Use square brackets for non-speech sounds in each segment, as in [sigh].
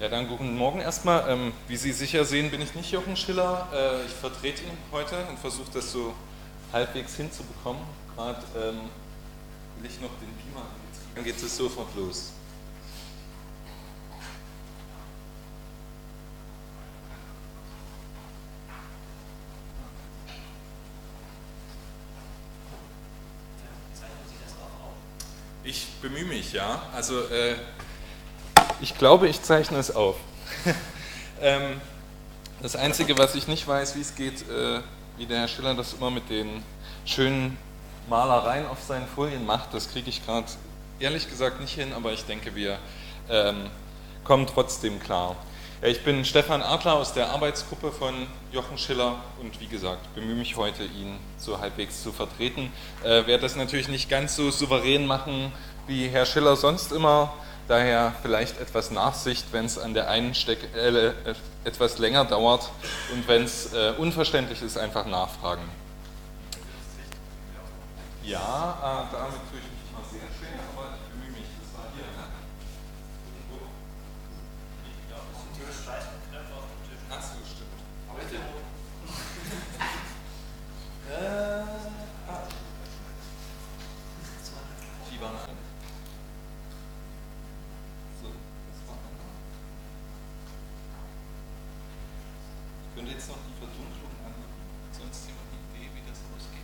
Ja, dann guten Morgen erstmal. Ähm, wie Sie sicher sehen, bin ich nicht Jochen Schiller. Äh, ich vertrete ihn heute und versuche das so halbwegs hinzubekommen. Gerade ähm, will ich noch den Beamer. Dann geht es sofort los. Ich bemühe mich, ja. Also äh, ich glaube, ich zeichne es auf. [laughs] ähm, das Einzige, was ich nicht weiß, wie es geht, äh, wie der Herr Schiller das immer mit den schönen Malereien auf seinen Folien macht, das kriege ich gerade ehrlich gesagt nicht hin, aber ich denke, wir ähm, kommen trotzdem klar. Ich bin Stefan Adler aus der Arbeitsgruppe von Jochen Schiller und wie gesagt, bemühe mich heute, ihn so halbwegs zu vertreten. Äh, werde das natürlich nicht ganz so souverän machen wie Herr Schiller sonst immer, daher vielleicht etwas Nachsicht, wenn es an der einen Stelle äh, etwas länger dauert und wenn es äh, unverständlich ist, einfach nachfragen. Ja, äh, damit tue ich mich mal sehr schwer, aber ich bemühe mich. Das war hier, ne? Ach so, stimmt. Bitte. [laughs] äh, Könnte jetzt noch die Verdunklung anmachen. Sonst jemand eine Idee, wie das ausgeht?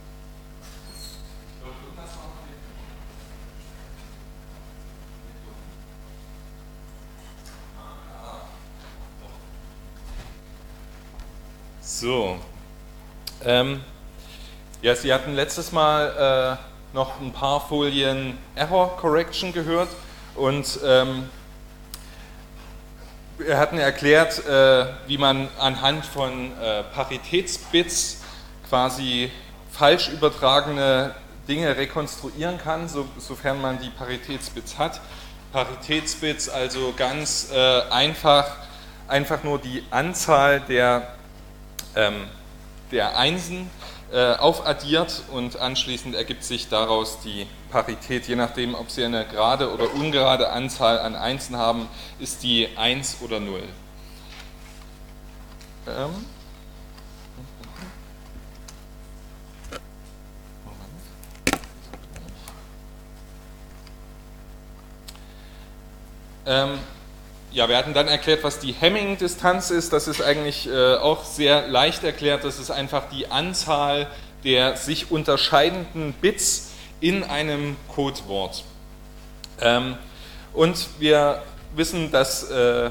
So. Ähm, ja, Sie hatten letztes Mal äh, noch ein paar Folien Error Correction gehört und ähm, wir hatten erklärt, äh, wie man anhand von äh, Paritätsbits quasi falsch übertragene Dinge rekonstruieren kann, so, sofern man die Paritätsbits hat. Paritätsbits also ganz äh, einfach, einfach nur die Anzahl der, ähm, der Einsen aufaddiert und anschließend ergibt sich daraus die Parität. Je nachdem, ob Sie eine gerade oder ungerade Anzahl an Einsen haben, ist die 1 oder 0. Ähm. Ähm, ja, wir hatten dann erklärt, was die Hamming-Distanz ist. Das ist eigentlich äh, auch sehr leicht erklärt. Das ist einfach die Anzahl der sich unterscheidenden Bits in einem Codewort. Ähm, und wir wissen, dass äh,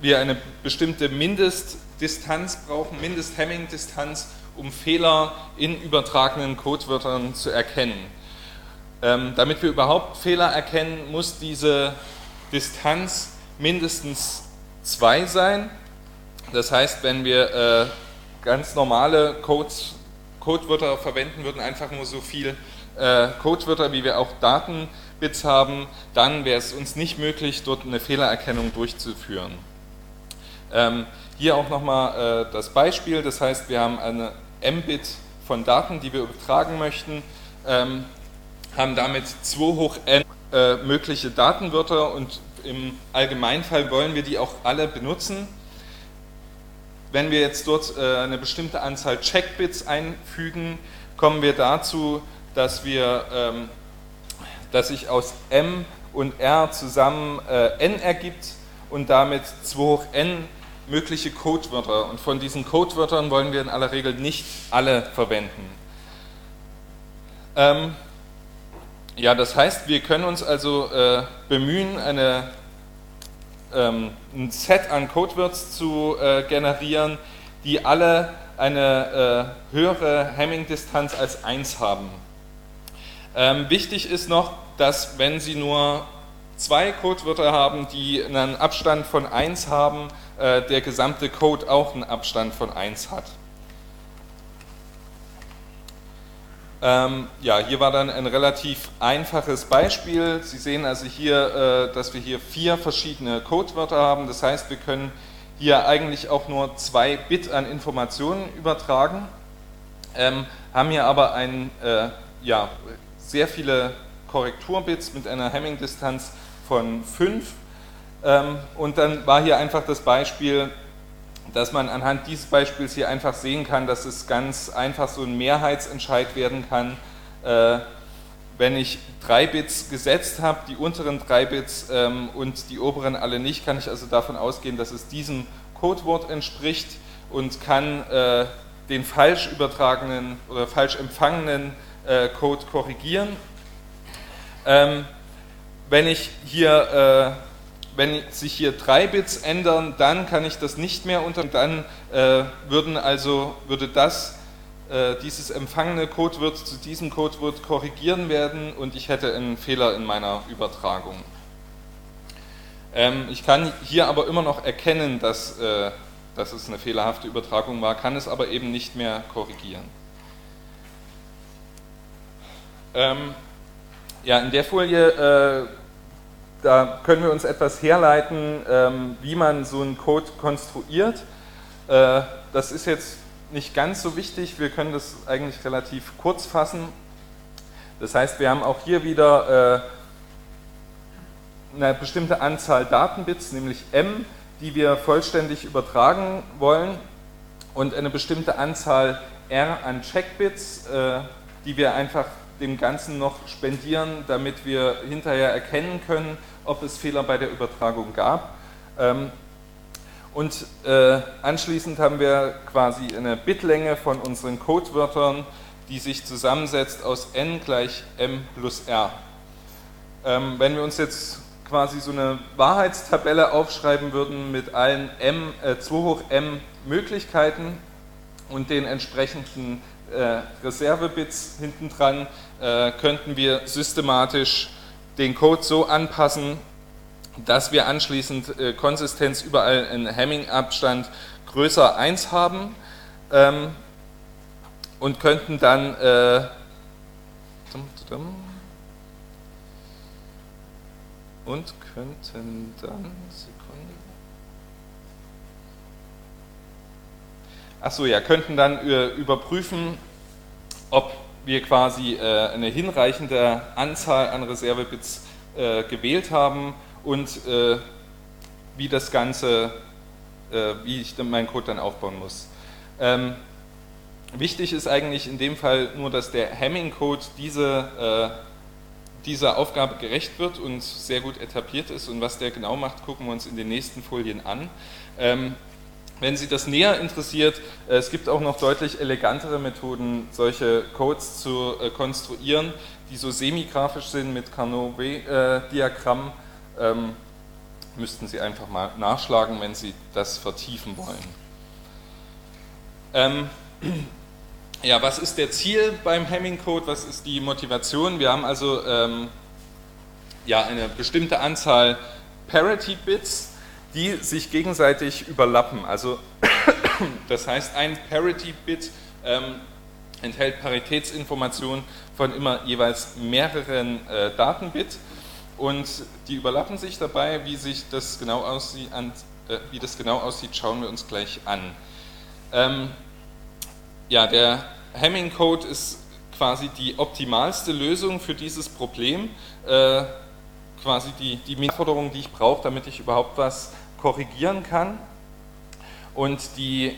wir eine bestimmte Mindestdistanz brauchen, Mindest-Hamming-Distanz, um Fehler in übertragenen Codewörtern zu erkennen. Ähm, damit wir überhaupt Fehler erkennen, muss diese Distanz mindestens 2 sein. Das heißt, wenn wir äh, ganz normale Codes, Codewörter verwenden würden, einfach nur so viel äh, Codewörter, wie wir auch Datenbits haben, dann wäre es uns nicht möglich, dort eine Fehlererkennung durchzuführen. Ähm, hier auch nochmal äh, das Beispiel, das heißt, wir haben eine M-Bit von Daten, die wir übertragen möchten, ähm, haben damit 2 hoch n äh, mögliche Datenwörter und im Allgemeinfall wollen wir die auch alle benutzen. Wenn wir jetzt dort äh, eine bestimmte Anzahl Checkbits einfügen, kommen wir dazu, dass wir, ähm, dass sich aus M und R zusammen äh, n ergibt und damit 2 hoch n mögliche Codewörter. Und von diesen Codewörtern wollen wir in aller Regel nicht alle verwenden. Ja, das heißt, wir können uns also äh, bemühen, eine, ähm, ein Set an Codewords zu äh, generieren, die alle eine äh, höhere Hamming-Distanz als 1 haben. Ähm, wichtig ist noch, dass wenn Sie nur zwei Codewörter haben, die einen Abstand von 1 haben, äh, der gesamte Code auch einen Abstand von 1 hat. Ähm, ja, hier war dann ein relativ einfaches Beispiel. Sie sehen also hier, äh, dass wir hier vier verschiedene Codewörter haben. Das heißt, wir können hier eigentlich auch nur zwei Bit an Informationen übertragen, ähm, haben hier aber ein, äh, ja, sehr viele Korrekturbits mit einer Hamming-Distanz von 5 Ähm, und dann war hier einfach das Beispiel, dass man anhand dieses Beispiels hier einfach sehen kann, dass es ganz einfach so ein Mehrheitsentscheid werden kann. Äh, wenn ich drei Bits gesetzt habe, die unteren drei Bits ähm, und die oberen alle nicht, kann ich also davon ausgehen, dass es diesem Codewort entspricht und kann äh, den falsch übertragenen oder falsch empfangenen äh, Code korrigieren. Ähm, wenn ich hier äh, wenn sich hier drei Bits ändern, dann kann ich das nicht mehr unter, dann äh, würden also, würde das, äh, dieses empfangene Codewort zu diesem Codewort korrigieren werden und ich hätte einen Fehler in meiner Übertragung. Ähm, ich kann hier aber immer noch erkennen, dass, äh, dass es eine fehlerhafte Übertragung war, kann es aber eben nicht mehr korrigieren. Ähm, ja, in der Folie äh, da können wir uns etwas herleiten, ähm, wie man so einen Code konstruiert. Äh, das ist jetzt nicht ganz so wichtig, wir können das eigentlich relativ kurz fassen. Das heißt, wir haben auch hier wieder äh, eine bestimmte Anzahl Datenbits, nämlich m, die wir vollständig übertragen wollen und eine bestimmte Anzahl r an Checkbits, äh, die wir einfach dem Ganzen noch spendieren, damit wir hinterher erkennen können, ob es Fehler bei der Übertragung gab. Ähm, und äh, anschließend haben wir quasi eine Bitlänge von unseren Codewörtern, die sich zusammensetzt aus n gleich m plus r. Ähm, wenn wir uns jetzt quasi so eine Wahrheitstabelle aufschreiben würden mit allen m, äh, 2 hoch m Möglichkeiten und den entsprechenden äh, Reservebits hinten dran, äh, könnten wir systematisch den Code so anpassen, dass wir anschließend äh, Konsistenz überall in Hamming-Abstand größer 1 haben ähm, und könnten dann äh, und könnten dann Sekunde. Achso, ja, könnten dann überprüfen, ob wir quasi äh, eine hinreichende Anzahl an Reservebits äh, gewählt haben und äh, wie das Ganze, wie ich meinen Code dann aufbauen muss. Ähm, wichtig ist eigentlich in dem Fall nur, dass der Hamming-Code diese, dieser Aufgabe gerecht wird und sehr gut etabliert ist und was der genau macht, gucken wir uns in den nächsten Folien an. Wenn Sie das näher interessiert, äh, es gibt auch noch deutlich elegantere Methoden, solche Codes zu äh, konstruieren, die so semigrafisch sind mit Carnot-Diagramm. Ähm, müssten Sie einfach mal nachschlagen, wenn Sie das vertiefen wollen. Ähm, [clears throat] ja, was ist der Ziel beim Hamming-Code? Was ist die Motivation? Wir haben also ähm, ja, eine bestimmte Anzahl Parity-Bits die sich gegenseitig überlappen. Also [coughs] das heißt, ein Parity-Bit ähm, enthält Paritätsinformationen von immer jeweils mehreren äh, Datenbit und die überlappen sich dabei. Wie sich das genau aussieht, an, äh, wie das genau aussieht, schauen wir uns gleich an. Ähm, ja, der Hamming-Code ist quasi die optimalste Lösung für dieses Problem. Äh, quasi die, die Anforderungen, die ich brauche, damit ich überhaupt was korrigieren kann. Und die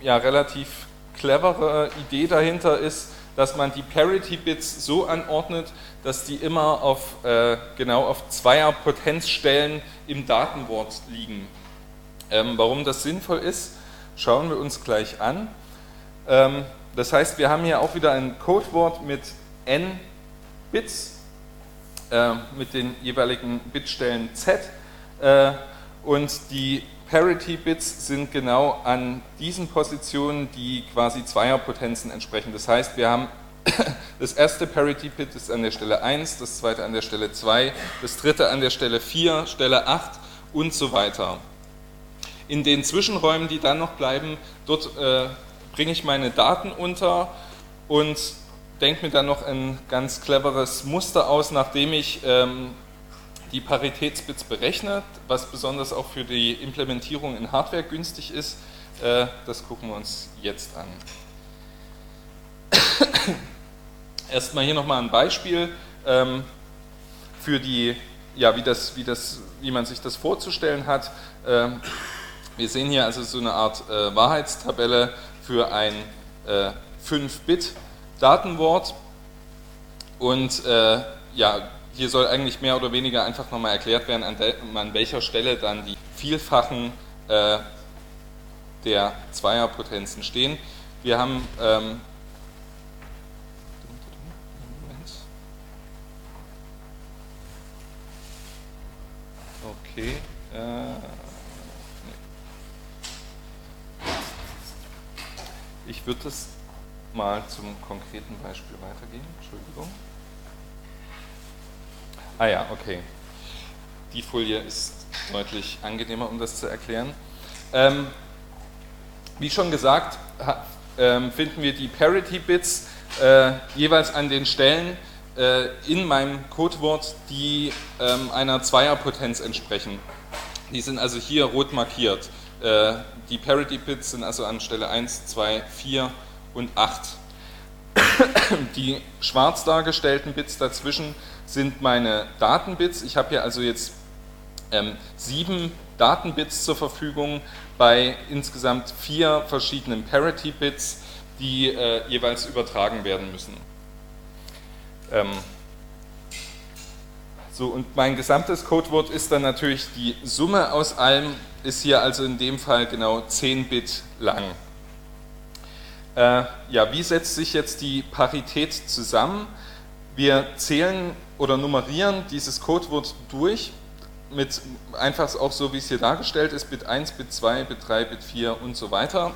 ja, relativ clevere Idee dahinter ist, dass man die Parity-Bits so anordnet, dass die immer auf, äh, genau auf zweier Potenzstellen im Datenwort liegen. Ähm, warum das sinnvoll ist, schauen wir uns gleich an. Ähm, das heißt, wir haben hier auch wieder ein Codewort mit n Bits, äh, mit den jeweiligen Bitstellen z. Äh, und die Parity-Bits sind genau an diesen Positionen, die quasi Zweierpotenzen entsprechen. Das heißt, wir haben [coughs] das erste Parity-Bit ist an der Stelle 1, das zweite an der Stelle 2, das dritte an der Stelle 4, Stelle 8 und so weiter. In den Zwischenräumen, die dann noch bleiben, dort äh, bringe ich meine Daten unter und denke mir dann noch ein ganz cleveres Muster aus, nachdem ich ähm, die Paritätsbits berechnet, was besonders auch für die Implementierung in Hardware günstig ist. Äh, das gucken wir uns jetzt an. [coughs] Erstmal hier nochmal ein Beispiel ähm, für die ja, wie, das, wie, das, wie man sich das vorzustellen hat. Ähm, wir sehen hier also so eine Art äh, Wahrheitstabelle für ein äh, 5-Bit-Datenwort. Und äh, ja, hier soll eigentlich mehr oder weniger einfach nochmal erklärt werden, an, an, welcher Stelle dann die Vielfachen äh, der Zweierpotenzen stehen. Wir haben ähm, Okay. Äh, ich würde das mal zum konkreten Beispiel weitergehen. Entschuldigung. Ah ja, okay. Die Folie ist deutlich angenehmer, um das zu erklären. Ähm, wie schon gesagt, ähm, finden wir die Parity-Bits äh, jeweils an den Stellen äh, in meinem Codewort, die ähm, einer Zweierpotenz entsprechen. Die sind also hier rot markiert. Äh, die Parity-Bits sind also an Stelle 1, 2, 4 und 8. Die schwarz dargestellten Bits dazwischen sind meine Datenbits. Ich habe hier also jetzt ähm, sieben Datenbits zur Verfügung bei insgesamt vier verschiedenen Parity-Bits, die äh, jeweils übertragen werden müssen. Ähm, so, und mein gesamtes Codewort ist dann natürlich die Summe aus allem, ist hier also in dem Fall genau 10 Bit lang. Äh, ja, wie setzt sich jetzt die Parität zusammen? Wir zählen oder nummerieren dieses Codewort durch, mit einfach auch so, wie es hier dargestellt ist, Bit 1, Bit 2, Bit 3, Bit 4 und so weiter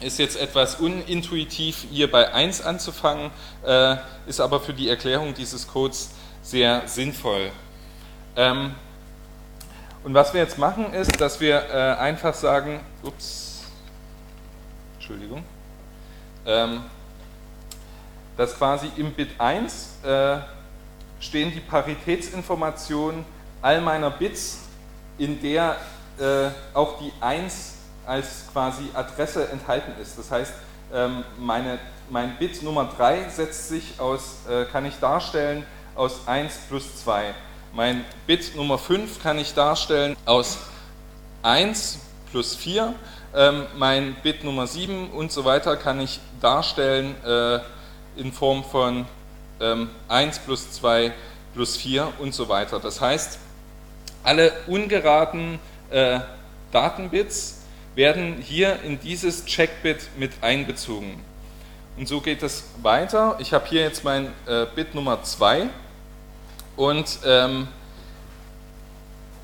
ist jetzt etwas unintuitiv, hier bei 1 anzufangen, äh, ist aber für die Erklärung dieses Codes sehr sinnvoll. Ähm, und was wir jetzt machen, ist, dass wir äh, einfach sagen, ups, Entschuldigung, ähm, dass quasi im Bit 1 äh, stehen die Paritätsinformationen all meiner Bits, in der äh, auch die 1 als quasi Adresse enthalten ist. Das heißt, ähm, meine, mein Bit Nummer 3 setzt sich aus, äh, kann ich darstellen aus 1 plus 2. Mein Bit Nummer 5 kann ich darstellen aus 1 plus 4. Ähm, mein Bit Nummer 7 und so weiter kann ich darstellen äh, in Form von 1 ähm, plus 2 plus 4 und so weiter. Das heißt, alle ungeraden äh, Datenbits werden hier in dieses Checkbit mit einbezogen. Und so geht es weiter. Ich habe hier jetzt mein äh, Bit Nummer 2 und ähm,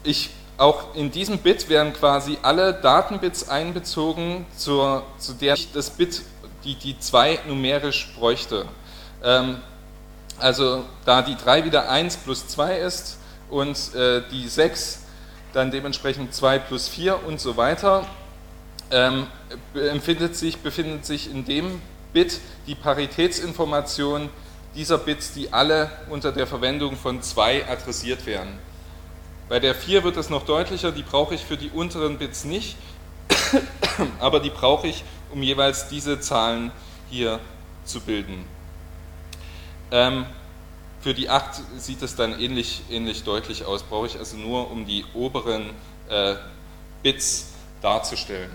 ich, auch in diesem Bit werden quasi alle Datenbits einbezogen, zur, zu der ich das Bit, die die 2 numerisch bräuchte. Ähm, also da die 3 wieder 1 plus 2 ist und äh, die 6 dann dementsprechend 2 plus 4 und so weiter, ähm, sich, befindet sich in dem Bit die Paritätsinformation dieser Bits, die alle unter der Verwendung von 2 adressiert werden. Bei der 4 wird es noch deutlicher, die brauche ich für die unteren Bits nicht, [coughs] aber die brauche ich, um jeweils diese Zahlen hier zu bilden. Ähm, für die 8 sieht es dann ähnlich, ähnlich deutlich aus, brauche ich also nur, um die oberen äh, Bits darzustellen.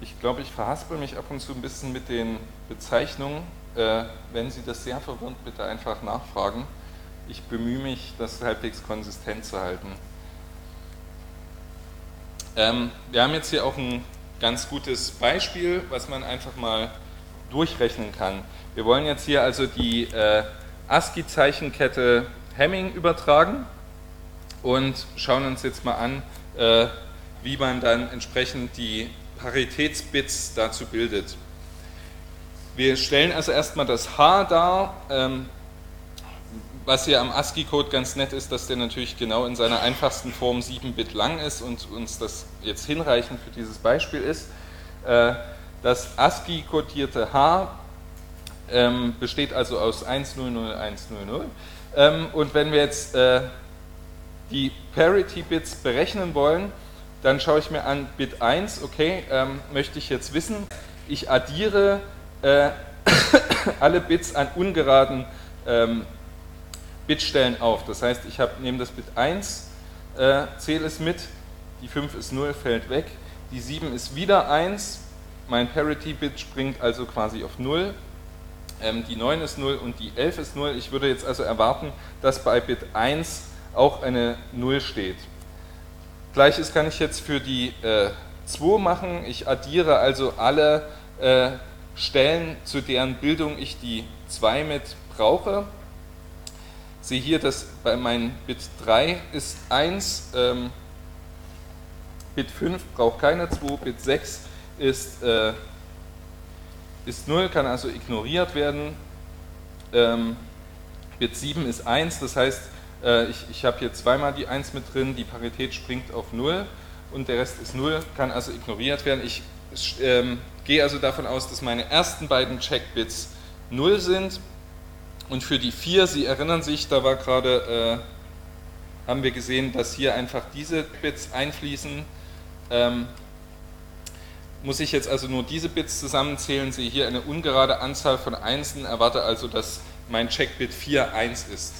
Ich glaube, ich verhaspel mich ab und zu ein bisschen mit den Bezeichnungen. Äh, wenn Sie das sehr verwirrt, bitte einfach nachfragen. Ich bemühe mich, das halbwegs konsistent zu halten. Ähm, wir haben jetzt hier auch ein ganz gutes Beispiel, was man einfach mal durchrechnen kann. Wir wollen jetzt hier also die äh, ASCII-Zeichenkette Hamming übertragen und schauen uns jetzt mal an, äh, wie man dann entsprechend die Paritätsbits dazu bildet. Wir stellen also erstmal das H dar, ähm, was hier am ASCII-Code ganz nett ist, dass der natürlich genau in seiner einfachsten Form 7 Bit lang ist und uns das jetzt hinreichend für dieses Beispiel ist. Äh, das ASCII-codierte H ähm, besteht also aus 100100 ähm, und wenn wir jetzt äh, die Parity-Bits berechnen wollen, dann schaue ich mir an Bit 1, okay, ähm, möchte ich jetzt wissen, ich addiere äh, [coughs] alle Bits an ungeraden ähm, Bitstellen auf. Das heißt, ich nehme das Bit 1, äh, zähle es mit, die 5 ist 0, fällt weg, die 7 ist wieder 1, mein Parity-Bit springt also quasi auf 0, ähm, die 9 ist 0 und die 11 ist 0. Ich würde jetzt also erwarten, dass bei Bit 1 auch eine 0 steht. Gleiches kann ich jetzt für die äh, 2 machen. Ich addiere also alle äh, Stellen, zu deren Bildung ich die 2 mit brauche. Sehe hier, dass bei meinem Bit 3 ist 1, ähm, Bit 5 braucht keine 2, Bit 6 ist, äh, ist 0, kann also ignoriert werden. Ähm, Bit 7 ist 1, das heißt, äh, ich, ich habe hier zweimal die 1 mit drin, die Parität springt auf 0 und der Rest ist 0, kann also ignoriert werden. Ich ähm, gehe also davon aus, dass meine ersten beiden Checkbits 0 sind und für die 4, Sie erinnern sich, da war gerade, äh, haben wir gesehen, dass hier einfach diese Bits einfließen. Ähm, muss ich jetzt also nur diese Bits zusammenzählen, sehe hier eine ungerade Anzahl von Einsen, erwarte also, dass mein Checkbit 4 1 ist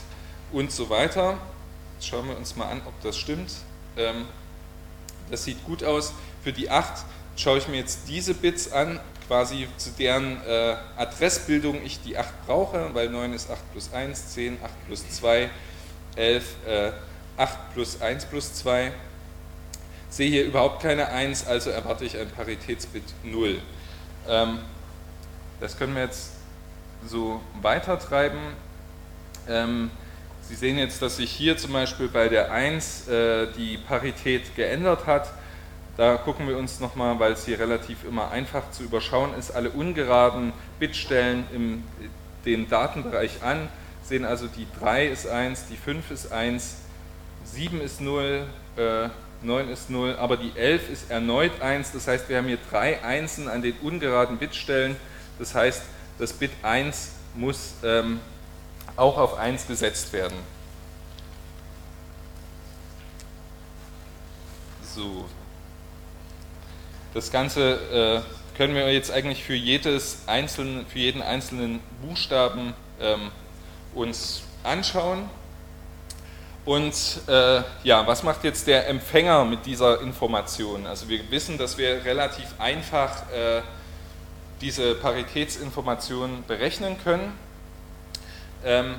und so weiter. Jetzt schauen wir uns mal an, ob das stimmt. Ähm, das sieht gut aus. Für die 8 schaue ich mir jetzt diese Bits an, quasi zu deren äh, Adressbildung ich die 8 brauche, weil 9 ist 8 plus 1, 10, 8 plus 2, 11, äh, 8 plus 1 plus 2 sehe hier überhaupt keine 1, also erwarte ich ein Paritätsbit 0. Ähm, das können wir jetzt so weitertreiben. Ähm, Sie sehen jetzt, dass sich hier zum Beispiel bei der 1 äh, die Parität geändert hat. Da gucken wir uns nochmal, weil es hier relativ immer einfach zu überschauen ist, alle ungeraden Bitstellen im dem Datenbereich an. Sehen also, die 3 ist 1, die 5 ist 1, 7 ist 0, äh, 9 ist 0, aber die 11 ist erneut 1, das heißt, wir haben hier drei Einsen an den ungeraden Bitstellen, das heißt, das Bit 1 muss ähm, auch auf 1 gesetzt werden. So. Das Ganze äh, können wir jetzt eigentlich für, jedes einzelne, für jeden einzelnen Buchstaben ähm, uns anschauen. Und äh, ja, was macht jetzt der Empfänger mit dieser Information? Also wir wissen, dass wir relativ einfach äh, diese Paritätsinformation berechnen können. Ähm,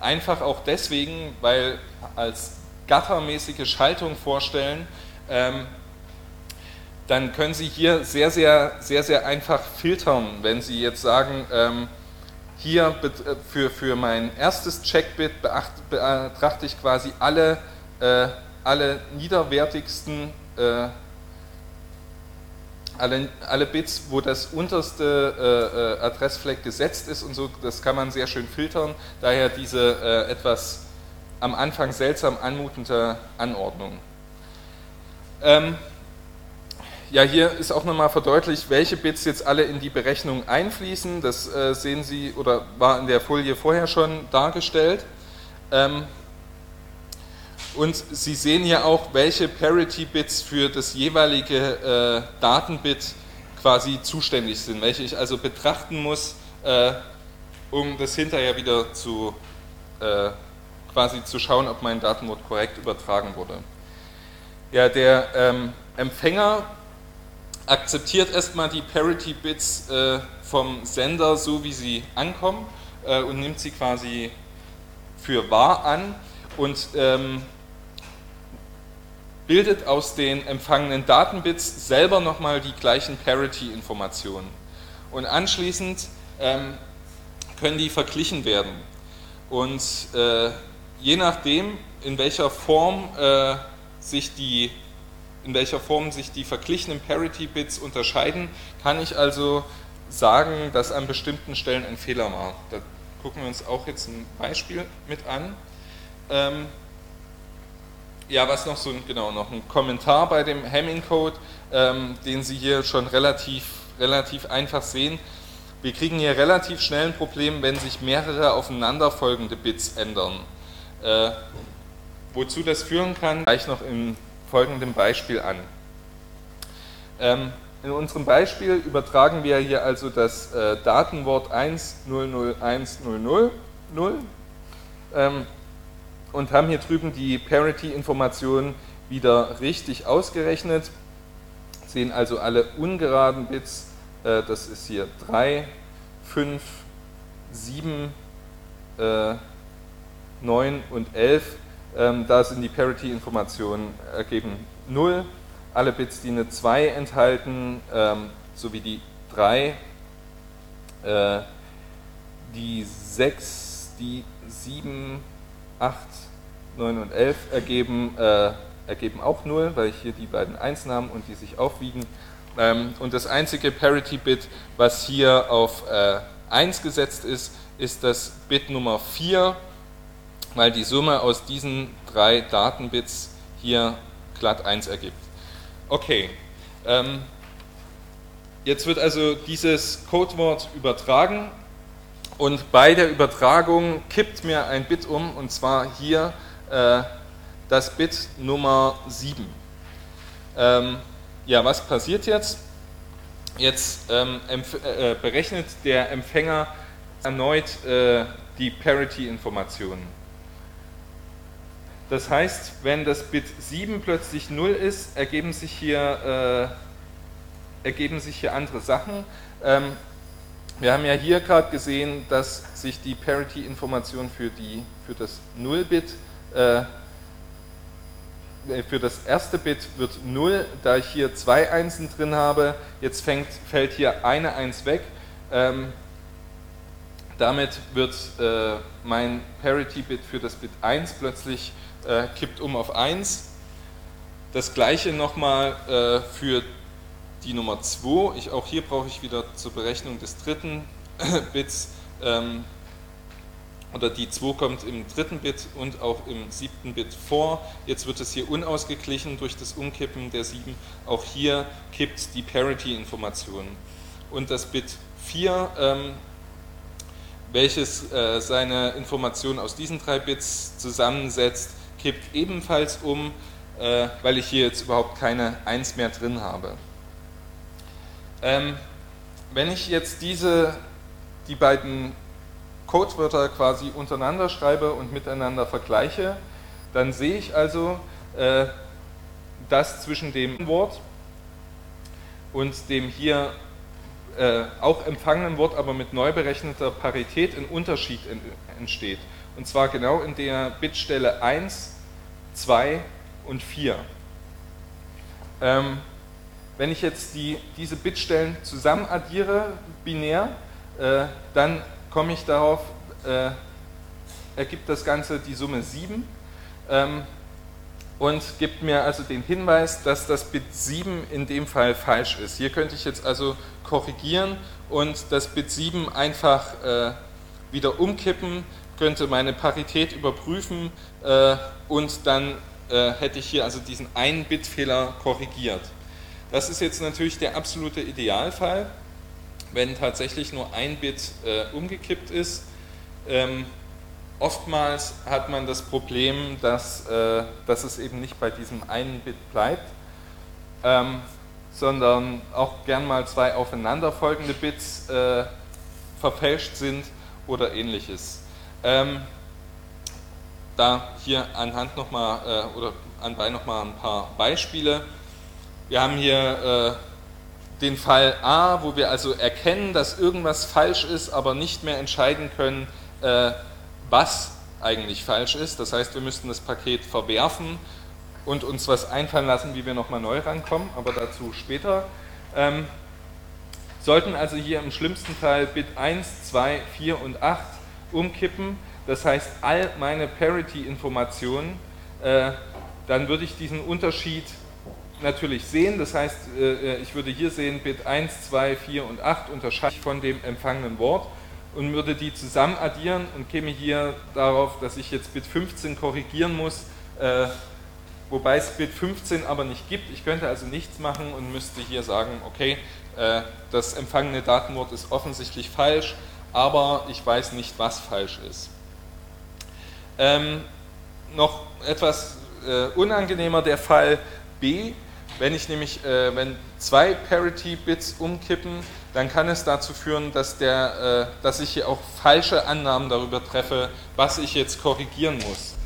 einfach auch deswegen, weil als gattermäßige Schaltung vorstellen, ähm, dann können Sie hier sehr, sehr, sehr, sehr einfach filtern, wenn Sie jetzt sagen, ähm, hier äh, für, für mein erstes Checkbit betrachte ich quasi alle, äh, alle niederwertigsten, äh, alle, alle Bits, wo das unterste äh, äh, Adressfleck gesetzt ist und so, das kann man sehr schön filtern, daher diese äh, etwas am Anfang seltsam anmutende Anordnung. Ähm, ja, hier ist auch nochmal verdeutlicht, welche Bits jetzt alle in die Berechnung einfließen. Das äh, sehen Sie oder war in der Folie vorher schon dargestellt. Ähm, und Sie sehen hier auch, welche Parity-Bits für das jeweilige äh, Datenbit quasi zuständig sind, welche ich also betrachten muss, äh, um das hinterher wieder zu äh, quasi zu schauen, ob mein Datenwort korrekt übertragen wurde. Ja, der ähm, Empfänger akzeptiert erstmal die Parity-Bits äh, vom Sender so, wie sie ankommen äh, und nimmt sie quasi für wahr an und ähm, bildet aus den empfangenen Datenbits selber nochmal die gleichen Parity-Informationen. Und anschließend ähm, können die verglichen werden. Und äh, je nachdem, in welcher Form äh, sich die in welcher Form sich die verglichenen Parity-Bits unterscheiden, kann ich also sagen, dass an bestimmten Stellen ein Fehler war. Da gucken wir uns auch jetzt ein Beispiel mit an. Ähm, ja, was noch so, genau, noch ein Kommentar bei dem Hamming-Code, ähm, den Sie hier schon relativ, relativ einfach sehen. Wir kriegen hier relativ schnell ein Problem, wenn sich mehrere aufeinanderfolgende Bits ändern. Äh, wozu das führen kann, gleich noch im folgendem Beispiel an. Ähm, in unserem Beispiel übertragen wir hier also das äh, Datenwort 100100 ähm, und haben hier drüben die Parity-Information wieder richtig ausgerechnet. Sehen also alle ungeraden Bits, äh, das ist hier 3, 5, 7, äh, 9 und 11. Ähm, da sind die Parity-Informationen ergeben 0. Alle Bits, die eine 2 enthalten, ähm, sowie die 3, äh, die 6, die 7, 8, 9 und 11 ergeben, äh, ergeben auch 0, weil ich hier die beiden Einsen habe und die sich aufwiegen. Ähm, und das einzige Parity-Bit, was hier auf äh, 1 gesetzt ist, ist das Bit Nummer 4, weil die Summe aus diesen drei Datenbits hier glatt 1 ergibt. Okay, ähm, jetzt wird also dieses Codewort übertragen und bei der Übertragung kippt mir ein Bit um und zwar hier äh, das Bit Nummer 7. Ähm, ja, was passiert jetzt? Jetzt ähm, äh, berechnet der Empfänger erneut äh, die Parity-Informationen. Das heißt, wenn das Bit 7 plötzlich 0 ist, ergeben sich hier, äh, ergeben sich hier andere Sachen. Ähm, wir haben ja hier gerade gesehen, dass sich die Parity-Information für, für das 0-Bit, äh, für das erste Bit wird 0, da ich hier zwei Einsen drin habe, jetzt fängt, fällt hier eine Eins weg. Ähm, damit wird äh, mein Parity-Bit für das Bit 1 plötzlich äh, kippt um auf 1. Das gleiche nochmal äh, für die Nummer 2. Ich, auch hier brauche ich wieder zur Berechnung des dritten Bits, ähm, oder die 2 kommt im dritten Bit und auch im siebten Bit vor. Jetzt wird es hier unausgeglichen durch das Umkippen der 7. Auch hier kippt die Parity-Information. Und das Bit 4, ähm, welches äh, seine Informationen aus diesen drei Bits zusammensetzt, kippt ebenfalls um, äh, weil ich hier jetzt überhaupt keine 1 mehr drin habe. Ähm, wenn ich jetzt diese, die beiden Codewörter quasi untereinander schreibe und miteinander vergleiche, dann sehe ich also, äh, dass zwischen dem Wort und dem hier äh, auch empfangenen Wort, aber mit neu berechneter Parität ein Unterschied entsteht. Und zwar genau in der Bitstelle 1, 2 und 4. Ähm, wenn ich jetzt die, diese Bitstellen zusammen addiere, binär, äh, dann komme ich darauf, äh, ergibt das Ganze die Summe 7 ähm, und gibt mir also den Hinweis, dass das Bit 7 in dem Fall falsch ist. Hier könnte ich jetzt also korrigieren und das Bit 7 einfach äh, wieder umkippen, könnte meine Parität überprüfen äh, und dann äh, hätte ich hier also diesen einen Bit-Fehler korrigiert. Das ist jetzt natürlich der absolute Idealfall, wenn tatsächlich nur ein Bit äh, umgekippt ist. Ähm, oftmals hat man das Problem, dass, äh, dass es eben nicht bei diesem einen Bit bleibt, ähm, sondern auch gern mal zwei aufeinanderfolgende Bits äh, verfälscht sind oder ähnliches. Ähm, da hier anhand nochmal äh, oder anbei nochmal ein paar Beispiele. Wir haben hier äh, den Fall A, wo wir also erkennen, dass irgendwas falsch ist, aber nicht mehr entscheiden können, äh, was eigentlich falsch ist. Das heißt, wir müssten das Paket verwerfen und uns was einfallen lassen, wie wir nochmal neu rankommen, aber dazu später. Ähm, sollten also hier im schlimmsten Fall Bit 1, 2, 4 und 8 umkippen, das heißt all meine Parity-Informationen, äh, dann würde ich diesen Unterschied natürlich sehen. Das heißt, äh, ich würde hier sehen, Bit 1, 2, 4 und 8 unterscheide von dem empfangenen Wort und würde die zusammen addieren und käme hier darauf, dass ich jetzt Bit 15 korrigieren muss, äh, wobei es Bit 15 aber nicht gibt. Ich könnte also nichts machen und müsste hier sagen, okay, äh, das empfangene Datenwort ist offensichtlich falsch, aber ich weiß nicht, was falsch ist. Ähm, noch etwas äh, unangenehmer der Fall B, Wenn ich nämlich, äh, wenn zwei Parity-Bits umkippen, dann kann es dazu führen, dass, der, äh, dass ich hier auch falsche Annahmen darüber treffe, was ich jetzt korrigieren muss.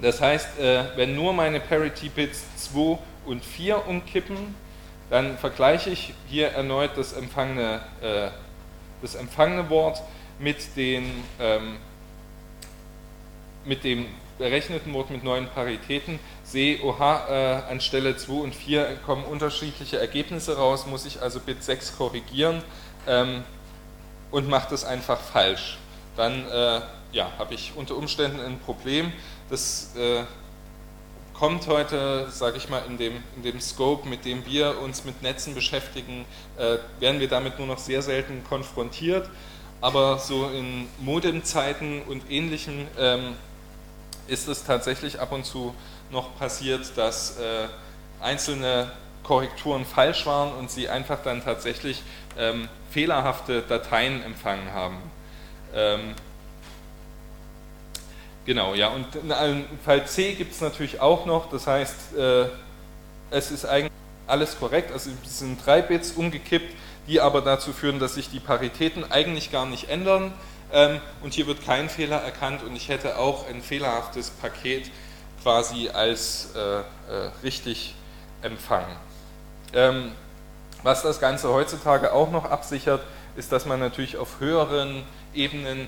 Das heißt, äh, wenn nur meine Parity-Bits 2 und 4 umkippen, dann vergleiche ich hier erneut das empfangene, äh, das empfangene Wort mit, den, ähm, mit dem berechneten Wort mit neuen Paritäten, sehe, oha, äh, anstelle 2 und 4 kommen unterschiedliche Ergebnisse raus, muss ich also Bit 6 korrigieren ähm, und mache das einfach falsch. Dann äh, ja, habe ich unter Umständen ein Problem. Das äh, kommt heute, sage ich mal, in dem, in dem Scope, mit dem wir uns mit Netzen beschäftigen, äh, werden wir damit nur noch sehr selten konfrontiert. Aber so in Modemzeiten und ähnlichem ähm, ist es tatsächlich ab und zu noch passiert, dass äh, einzelne Korrekturen falsch waren und sie einfach dann tatsächlich ähm, fehlerhafte Dateien empfangen haben. Ähm, genau, ja, und in Fall C gibt es natürlich auch noch, das heißt, äh, es ist eigentlich alles korrekt, also es sind drei Bits umgekippt, die aber dazu führen, dass sich die Paritäten eigentlich gar nicht ändern ähm, und hier wird kein Fehler erkannt und ich hätte auch ein fehlerhaftes Paket quasi als äh, äh, richtig empfangen. Ähm, was das Ganze heutzutage auch noch absichert, ist, dass man natürlich auf höheren Ebenen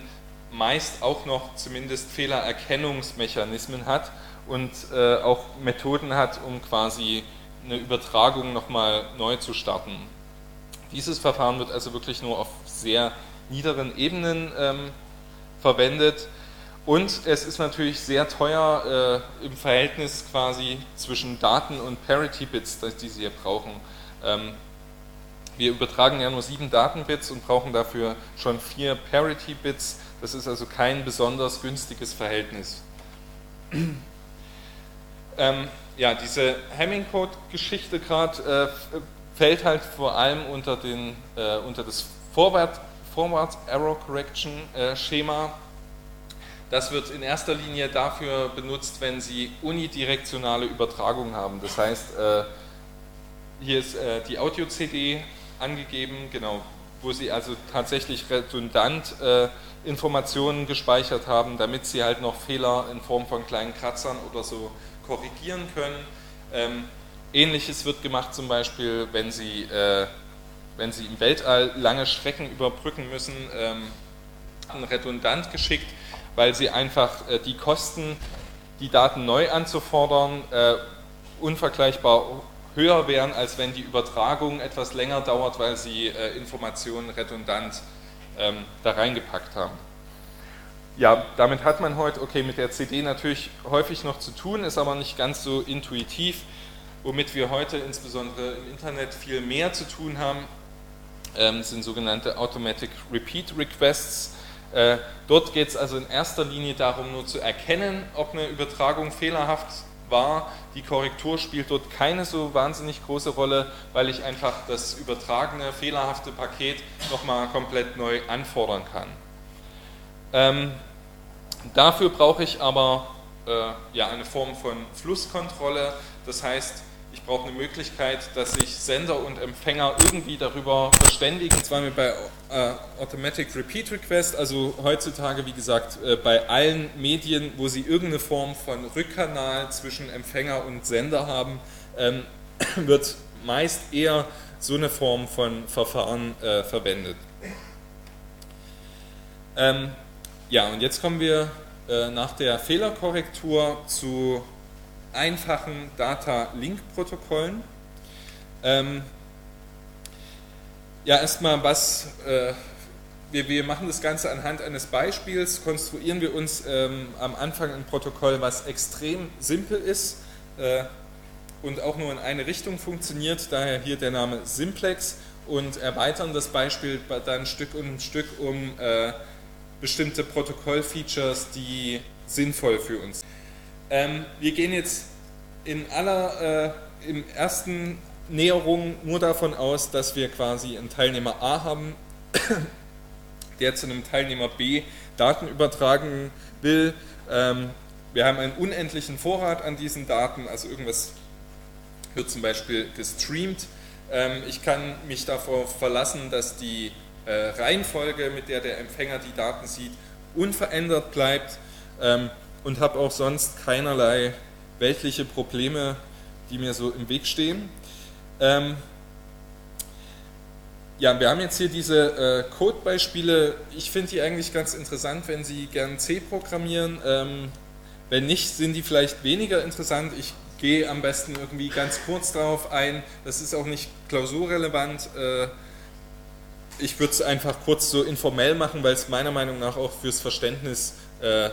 meist auch noch zumindest Fehlererkennungsmechanismen hat und äh, auch Methoden hat, um quasi eine Übertragung nochmal neu zu starten. Dieses Verfahren wird also wirklich nur auf sehr niederen Ebenen ähm, verwendet und es ist natürlich sehr teuer äh, im Verhältnis quasi zwischen Daten und Parity-Bits, die Sie hier brauchen. Ähm, wir übertragen ja nur sieben Datenbits und brauchen dafür schon vier Parity-Bits. Das ist also kein besonders günstiges Verhältnis. ähm, ja, diese Hamming-Code-Geschichte gerade äh, fällt halt vor allem unter, den, äh, unter das Forward, Forward Error Correction äh, Schema das wird in erster Linie dafür benutzt, wenn Sie unidirektionale Übertragung haben. Das heißt, äh, hier ist äh, die Audio-CD angegeben, genau, wo Sie also tatsächlich redundant äh, Informationen gespeichert haben, damit Sie halt noch Fehler in Form von kleinen Kratzern oder so korrigieren können. Ähm, Ähnliches wird gemacht zum Beispiel, wenn Sie, wenn Sie im Weltall lange Strecken überbrücken müssen, ähm, redundant geschickt weil sie einfach äh, die Kosten, die Daten neu anzufordern, äh, unvergleichbar höher wären, als wenn die Übertragung etwas länger dauert, weil sie äh, Informationen redundant ähm, da reingepackt haben. Ja, damit hat man heute, okay, mit der CD natürlich häufig noch zu tun, ist aber nicht ganz so intuitiv. Womit wir heute insbesondere im Internet viel mehr zu tun haben, ähm, sind sogenannte Automatic Repeat Requests. Äh, dort geht es also in erster Linie darum, nur zu erkennen, ob eine Übertragung fehlerhaft war. Die Korrektur spielt dort keine so wahnsinnig große Rolle, weil ich einfach das übertragene, fehlerhafte Paket nochmal komplett neu anfordern kann. Ähm, dafür brauche ich aber äh, ja, eine Form von Flusskontrolle, das heißt, ich brauche eine Möglichkeit, dass sich Sender und Empfänger irgendwie darüber verständigen, zwar mit bei äh, Automatic Repeat Request, also heutzutage, wie gesagt, äh, bei allen Medien, wo sie irgendeine Form von Rückkanal zwischen Empfänger und Sender haben, ähm, [clears throat] wird meist eher so eine Form von Verfahren äh, verwendet. Ähm, ja, und jetzt kommen wir äh, nach der Fehlerkorrektur zu einfachen Data-Link-Protokollen. Ähm, ja, erstmal was, äh, wir, wir, machen das Ganze anhand eines Beispiels, konstruieren wir uns ähm, am Anfang ein Protokoll, was extrem simpel ist äh, und auch nur in eine Richtung funktioniert, daher hier der Name Simplex und erweitern das Beispiel dann Stück um Stück um äh, bestimmte Protokollfeatures, die sinnvoll für uns sind. Ähm, wir gehen jetzt in aller, äh, im ersten Näherung nur davon aus, dass wir quasi einen Teilnehmer A haben, [coughs] der zu einem Teilnehmer B Daten übertragen will. Ähm, wir haben einen unendlichen Vorrat an diesen Daten, also irgendwas wird zum Beispiel gestreamt. Ähm, ich kann mich darauf verlassen, dass die äh, Reihenfolge, mit der der Empfänger die Daten sieht, unverändert bleibt ähm, und habe auch sonst keinerlei weltliche Probleme, die mir so im Weg stehen. Ähm, ja, wir haben jetzt hier diese äh, Codebeispiele. Ich finde die eigentlich ganz interessant, wenn Sie gern C programmieren. Ähm, wenn nicht, sind die vielleicht weniger interessant. Ich gehe am besten irgendwie ganz kurz darauf ein. Das ist auch nicht klausurrelevant. Äh, ich würde es einfach kurz so informell machen, weil es meiner Meinung nach auch fürs Verständnis äh,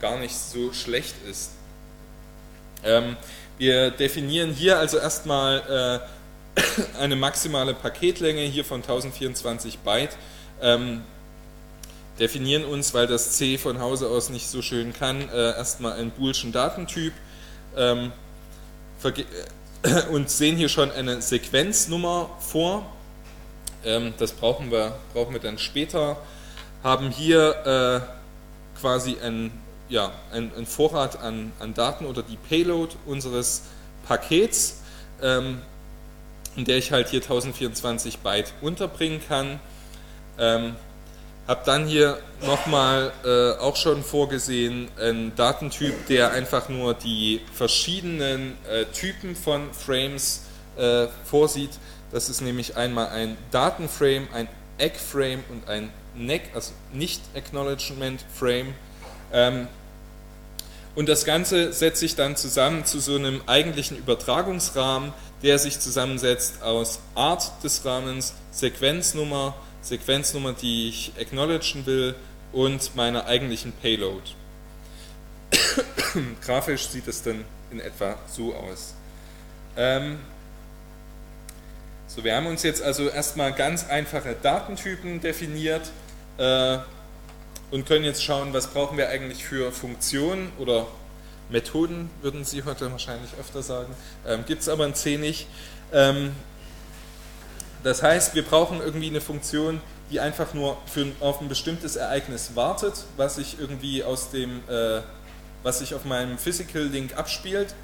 gar nicht so schlecht ist. Ähm, wir definieren hier also erstmal äh, eine maximale Paketlänge hier von 1024 Byte. Ähm, definieren uns, weil das C von Hause aus nicht so schön kann, äh, erstmal einen boolschen Datentyp ähm, äh, und sehen hier schon eine Sequenznummer vor. Ähm, das brauchen wir, brauchen wir dann später. Haben hier äh, quasi ein, ja, ein, ein Vorrat an, an, Daten oder die Payload unseres Pakets. Ähm, in der ich halt hier 1024 Byte unterbringen kann. Ähm, habe dann hier nochmal äh, auch schon vorgesehen einen Datentyp, der einfach nur die verschiedenen äh, Typen von Frames äh, vorsieht. Das ist nämlich einmal ein Datenframe, ein Eggframe und ein NEC, also Nicht-Acknowledgement-Frame. Ähm, und das Ganze setzt sich dann zusammen zu so einem eigentlichen Übertragungsrahmen, der sich zusammensetzt aus Art des Rahmens, Sequenznummer, Sequenznummer, die ich acknowledgen will und meiner eigentlichen Payload. [coughs] Grafisch sieht es dann in etwa so aus. Ähm, so, wir haben uns jetzt also erstmal ganz einfache Datentypen definiert äh, und können jetzt schauen, was brauchen wir eigentlich für Funktionen oder Methoden, würden Sie heute wahrscheinlich öfter sagen. Ähm, Gibt es aber in C nicht. Ähm, das heißt, wir brauchen irgendwie eine Funktion, die einfach nur für, auf ein bestimmtes Ereignis wartet, was sich irgendwie aus dem, äh, was sich auf meinem Physical Link abspielt.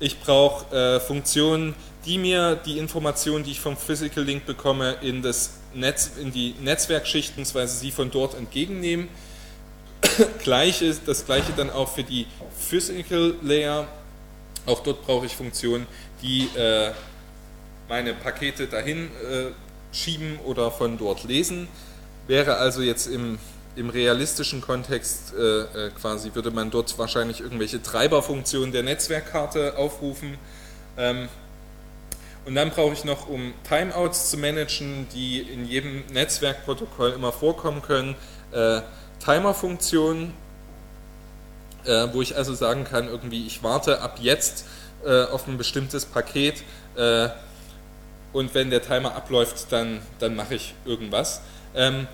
Ich brauche äh, Funktionen, die mir die Informationen, die ich vom Physical Link bekomme, in, das Netz, in die Netzwerkschicht bzw. sie von dort entgegennehmen. [coughs] Gleiche, das gleiche dann auch für die Physical Layer. Auch dort brauche ich Funktionen, die äh, meine Pakete dahin äh, schieben oder von dort lesen. Wäre also jetzt im, im realistischen Kontext äh, äh quasi, würde man dort wahrscheinlich irgendwelche Treiberfunktionen der Netzwerkkarte aufrufen. Ähm, und dann brauche ich noch, um Timeouts zu managen, die in jedem Netzwerkprotokoll immer vorkommen können, äh, Timer-Funktionen, äh, wo ich also sagen kann, irgendwie, ich warte ab jetzt äh, auf ein bestimmtes Paket äh, und wenn der Timer abläuft, dann, dann mache ich irgendwas. Ähm,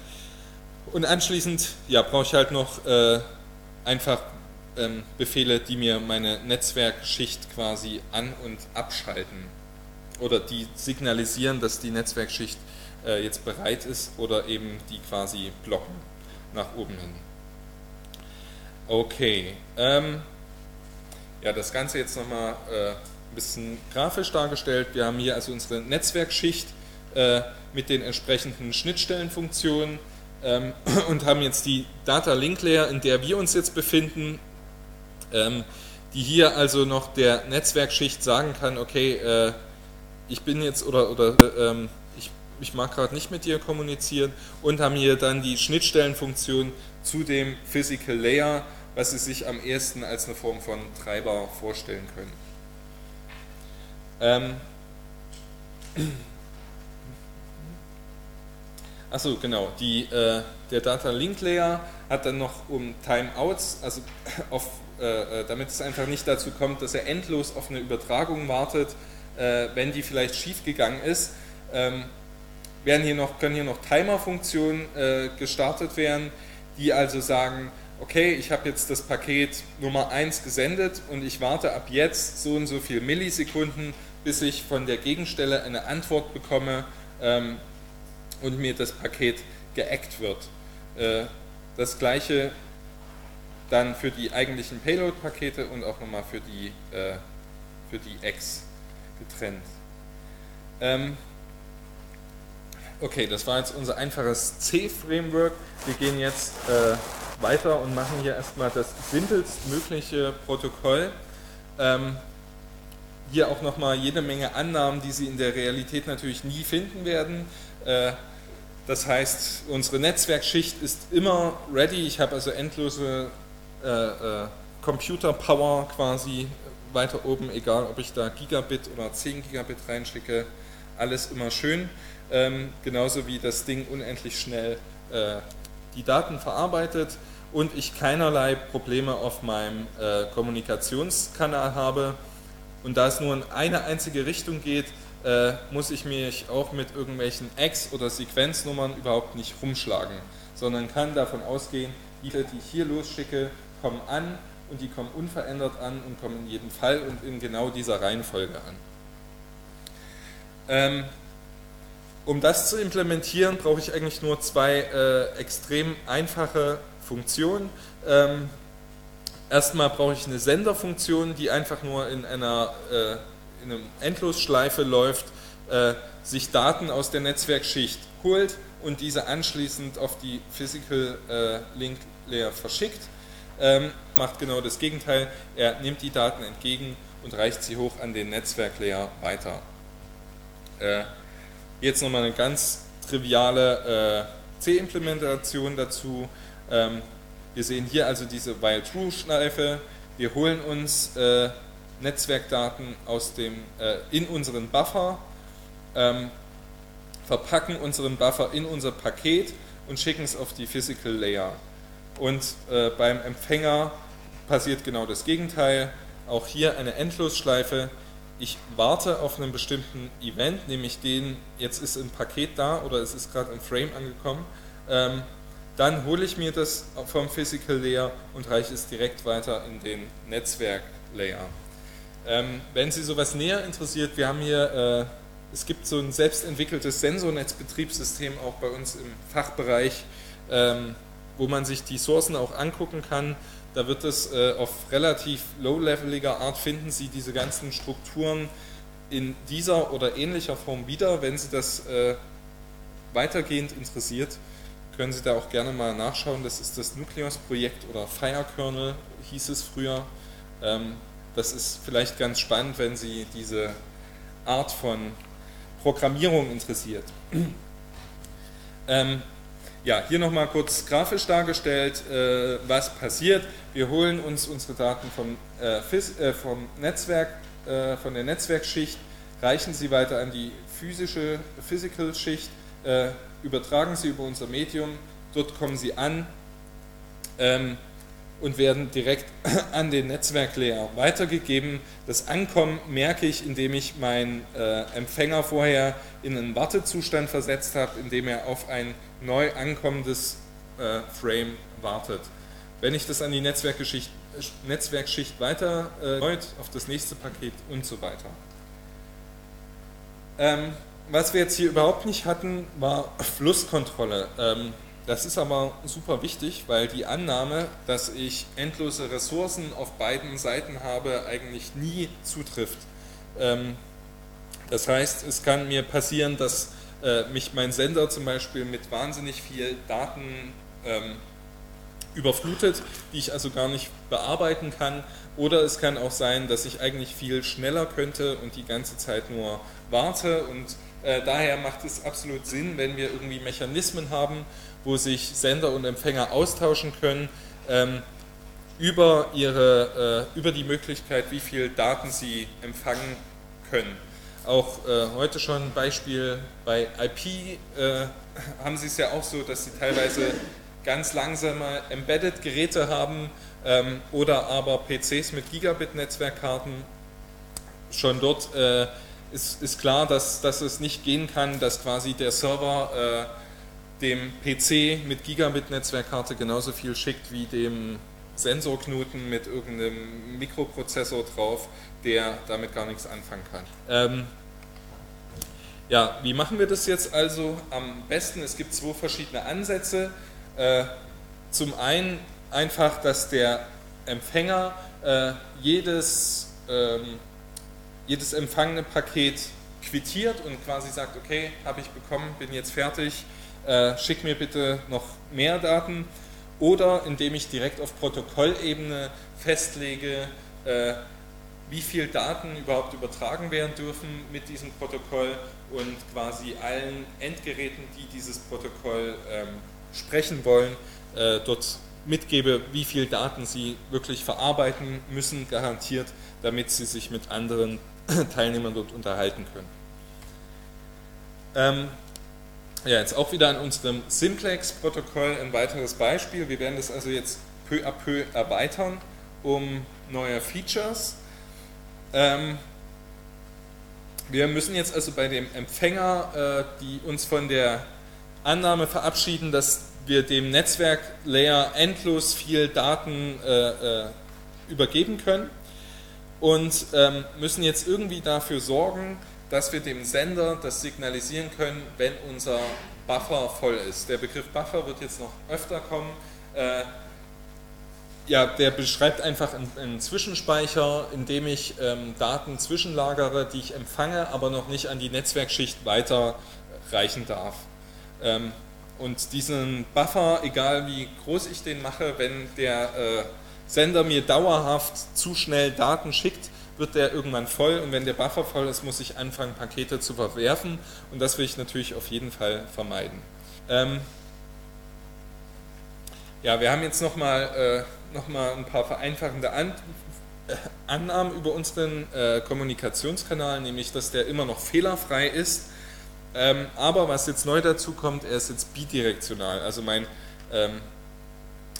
und anschließend ja, brauche ich halt noch äh, einfach ähm, Befehle, die mir meine Netzwerkschicht quasi an- und abschalten oder die signalisieren, dass die Netzwerkschicht äh, jetzt bereit ist oder eben die quasi blocken nach oben hin. Okay, ähm, ja, das Ganze jetzt nochmal äh, ein bisschen grafisch dargestellt. Wir haben hier also unsere Netzwerkschicht äh, mit den entsprechenden Schnittstellenfunktionen ähm, [clears throat] und haben jetzt die Data Link Layer, in der wir uns jetzt befinden, ähm, die hier also noch der Netzwerkschicht sagen kann, okay, äh, ich bin jetzt oder, oder ähm, ich mag gerade nicht mit dir kommunizieren und haben hier dann die Schnittstellenfunktion zu dem Physical Layer, was Sie sich am ehesten als eine Form von Treiber vorstellen können. Ähm Achso, genau, die, äh, der Data Link Layer hat dann noch um Timeouts, also [clears throat] auf, äh, äh, damit es einfach nicht dazu kommt, dass er endlos auf eine Übertragung wartet, äh, wenn die vielleicht schief gegangen ist, ähm, werden hier noch, können hier noch Timer-Funktionen äh, gestartet werden, die also sagen, okay, ich habe jetzt das Paket Nummer 1 gesendet und ich warte ab jetzt so und so viele Millisekunden, bis ich von der Gegenstelle eine Antwort bekomme ähm, und mir das Paket geackt wird. Äh, das gleiche dann für die eigentlichen Payload-Pakete und auch nochmal für die, äh, für die Eggs. getrennt. Ähm, okay, das war jetzt unser einfaches C-Framework. Wir gehen jetzt äh, weiter und machen hier erstmal das simpelstmögliche Protokoll. Ähm, hier auch nochmal jede Menge Annahmen, die Sie in der Realität natürlich nie finden werden. Äh, das heißt, unsere Netzwerkschicht ist immer ready. Ich habe also endlose äh, äh, Computer Power quasi weiter oben, egal ob ich da Gigabit oder 10 Gigabit reinschicke, alles immer schön. Ähm, genauso wie das Ding unendlich schnell äh, die Daten verarbeitet und ich keinerlei Probleme auf meinem äh, Kommunikationskanal habe. Und da es nur in eine einzige Richtung geht, äh, muss ich mich auch mit irgendwelchen Ex- oder Sequenznummern überhaupt nicht rumschlagen, sondern kann davon ausgehen, die, die ich hier losschicke, kommen an und die kommen unverändert an und kommen in jedem Fall und in genau dieser Reihenfolge an. Ähm, um das zu implementieren, brauche ich eigentlich nur zwei äh, extrem einfache Funktionen. Ähm, erstmal brauche ich eine Senderfunktion, die einfach nur in einer, äh, in einer Endlosschleife läuft, äh, sich Daten aus der Netzwerkschicht holt und diese anschließend auf die Physical äh, Link Layer verschickt ähm, macht genau das Gegenteil. Er nimmt die Daten entgegen und reicht sie hoch an den Netzwerklayer weiter. Äh, jetzt nochmal eine ganz triviale äh, C-Implementation dazu. Ähm, wir sehen hier also diese While-True-Schleife. Wir holen uns äh, Netzwerkdaten aus dem, äh, in unseren Buffer, ähm, verpacken unseren Buffer in unser Paket und schicken es auf die Physical Layer. Und äh, beim Empfänger passiert genau das Gegenteil. Auch hier eine Endlosschleife. Ich warte auf einen bestimmten Event, nämlich den, jetzt ist ein Paket da oder es ist gerade ein Frame angekommen. Ähm, dann hole ich mir das vom Physical Layer und reiche es direkt weiter in den Netzwerk Layer. Ähm, wenn Sie sowas näher interessiert, wir haben hier, äh, es gibt so ein selbstentwickeltes Sensornetzbetriebssystem auch bei uns im Fachbereich. Ähm, wo man sich die Sourcen auch angucken kann. Da wird es äh, auf relativ low-leveliger Art finden Sie diese ganzen Strukturen in dieser oder ähnlicher Form wieder. Wenn Sie das äh, weitergehend interessiert, können Sie da auch gerne mal nachschauen. Das ist das Nucleus-Projekt oder Firekernel hieß es früher. Ähm, das ist vielleicht ganz spannend, wenn Sie diese Art von Programmierung interessiert. [clears throat] ähm, ja, hier nochmal kurz grafisch dargestellt, äh, was passiert. Wir holen uns unsere Daten vom, äh, äh, vom Netzwerk, äh, von der Netzwerkschicht, reichen sie weiter an die physische Physical-Schicht, äh, übertragen sie über unser Medium, dort kommen sie an. Ähm, und werden direkt [clears throat] an den Netzwerklayer weitergegeben. Das Ankommen merke ich, indem ich meinen äh, Empfänger vorher in einen Wartezustand versetzt habe, indem er auf ein neu ankommendes äh, Frame wartet. Wenn ich das an die Netzwerkschicht, Netzwerkschicht weiter äh, auf das nächste Paket und so weiter. Ähm, was wir jetzt hier überhaupt nicht hatten, war Flusskontrolle. Ähm, das ist aber super wichtig, weil die Annahme, dass ich endlose Ressourcen auf beiden Seiten habe, eigentlich nie zutrifft. Ähm, das heißt, es kann mir passieren, dass äh, mich mein Sender zum Beispiel mit wahnsinnig viel Daten ähm, überflutet, die ich also gar nicht bearbeiten kann. Oder es kann auch sein, dass ich eigentlich viel schneller könnte und die ganze Zeit nur warte. Und äh, daher macht es absolut Sinn, wenn wir irgendwie Mechanismen haben, wo sich Sender und Empfänger austauschen können ähm, über, ihre, äh, über die Möglichkeit, wie viel Daten sie empfangen können. Auch äh, heute schon ein Beispiel bei IP äh, haben sie es ja auch so, dass sie teilweise ganz langsame Embedded-Geräte haben ähm, oder aber PCs mit Gigabit-Netzwerkkarten. Schon dort äh, ist, ist, klar, dass, dass es nicht gehen kann, dass quasi der Server äh, dem PC mit Gigabit-Netzwerkkarte genauso viel schickt wie dem Sensorknoten mit irgendeinem Mikroprozessor drauf, der damit gar nichts anfangen kann. Ähm, ja, wie machen wir das jetzt also am besten? Es gibt zwei verschiedene Ansätze. Äh, zum einen einfach, dass der Empfänger äh, jedes, ähm, jedes empfangene Paket quittiert und quasi sagt, okay, habe ich bekommen, bin jetzt fertig, äh, schick mir bitte noch mehr Daten. Oder indem ich direkt auf Protokollebene festlege, äh, wie viel Daten überhaupt übertragen werden dürfen mit diesem Protokoll und quasi allen Endgeräten, die dieses Protokoll ähm, sprechen wollen, äh, dort mitgebe, wie viel Daten sie wirklich verarbeiten müssen, garantiert, damit sie sich mit anderen [coughs] Teilnehmern dort unterhalten können. Ähm, ja, jetzt auch wieder an unserem Simplex-Protokoll ein weiteres Beispiel. Wir werden das also jetzt peu à peu erweitern um neue Features. Ähm, wir müssen jetzt also bei dem Empfänger, äh, die uns von der Annahme verabschieden, dass wir dem Netzwerklayer endlos viel Daten äh, äh, übergeben können und ähm, müssen jetzt irgendwie dafür sorgen, dass wir dem Sender das signalisieren können, wenn unser Buffer voll ist. Der Begriff Buffer wird jetzt noch öfter kommen. Äh, ja, der beschreibt einfach einen, einen Zwischenspeicher, in dem ich ähm, Daten zwischenlagere, die ich empfange, aber noch nicht an die Netzwerkschicht weiterreichen darf. Ähm, und diesen Buffer, egal wie groß ich den mache, wenn der äh, Sender mir dauerhaft zu schnell Daten schickt, wird der irgendwann voll und wenn der Buffer voll ist, muss ich anfangen, Pakete zu verwerfen und das will ich natürlich auf jeden Fall vermeiden. Ähm ja, wir haben jetzt nochmal äh, noch ein paar vereinfachende An äh, Annahmen über unseren äh, Kommunikationskanal, nämlich dass der immer noch fehlerfrei ist. Ähm, aber was jetzt neu dazu kommt, er ist jetzt bidirektional. Also mein ähm,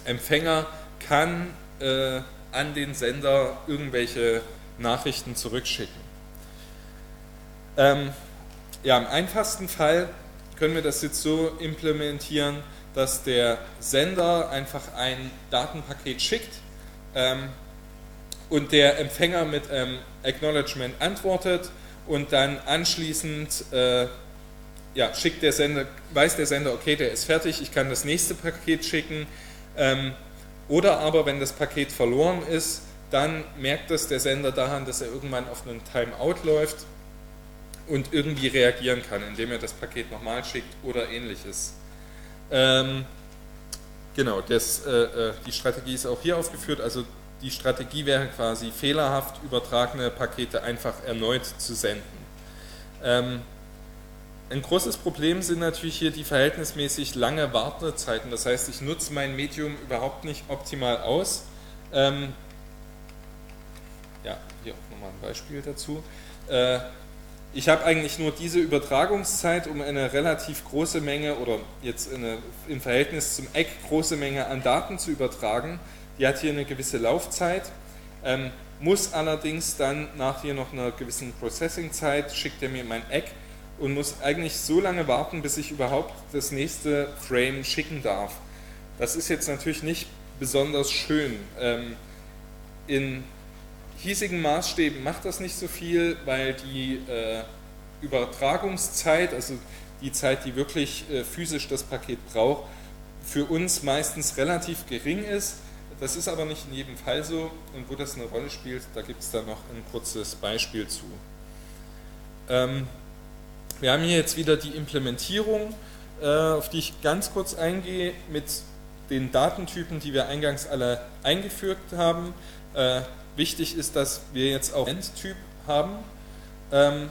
Empfänger kann äh, an den Sender irgendwelche Nachrichten zurückschicken. Ähm, ja, im einfachsten Fall können wir das jetzt so implementieren, dass der Sender einfach ein Datenpaket schickt ähm, und der Empfänger mit einem Acknowledgement antwortet und dann anschließend äh, ja, schickt der Sender, weiß der Sender, okay, der ist fertig, ich kann das nächste Paket schicken. Ähm, oder aber, wenn das Paket verloren ist, dann merkt das der Sender daran, dass er irgendwann auf einen Timeout läuft und irgendwie reagieren kann, indem er das Paket nochmal schickt oder ähnliches. Ähm, genau, das, äh, äh, die Strategie ist auch hier aufgeführt. Also die Strategie wäre quasi fehlerhaft übertragene Pakete einfach erneut zu senden. Ähm, ein großes Problem sind natürlich hier die verhältnismäßig lange Wartezeiten. Das heißt, ich nutze mein Medium überhaupt nicht optimal aus. Ähm, ja, hier auch nochmal ein Beispiel dazu. Äh, ich habe eigentlich nur diese Übertragungszeit, um eine relativ große Menge oder jetzt eine, im Verhältnis zum Eck große Menge an Daten zu übertragen. Die hat hier eine gewisse Laufzeit, ähm, muss allerdings dann nach hier noch einer gewissen Processing-Zeit, schickt er mir mein Eck und muss eigentlich so lange warten, bis ich überhaupt das nächste Frame schicken darf. Das ist jetzt natürlich nicht besonders schön. Ähm, in hiesigen Maßstäben macht das nicht so viel, weil die äh, Übertragungszeit, also die Zeit, die wirklich äh, physisch das Paket braucht, für uns meistens relativ gering ist. Das ist aber nicht in jedem Fall so und wo das eine Rolle spielt, da gibt es da noch ein kurzes Beispiel zu. Ähm, wir haben hier jetzt wieder die Implementierung, äh, auf die ich ganz kurz eingehe, mit den Datentypen, die wir eingangs alle eingeführt haben. Äh, wichtig ist, dass wir jetzt auch Endtyp haben. Ähm,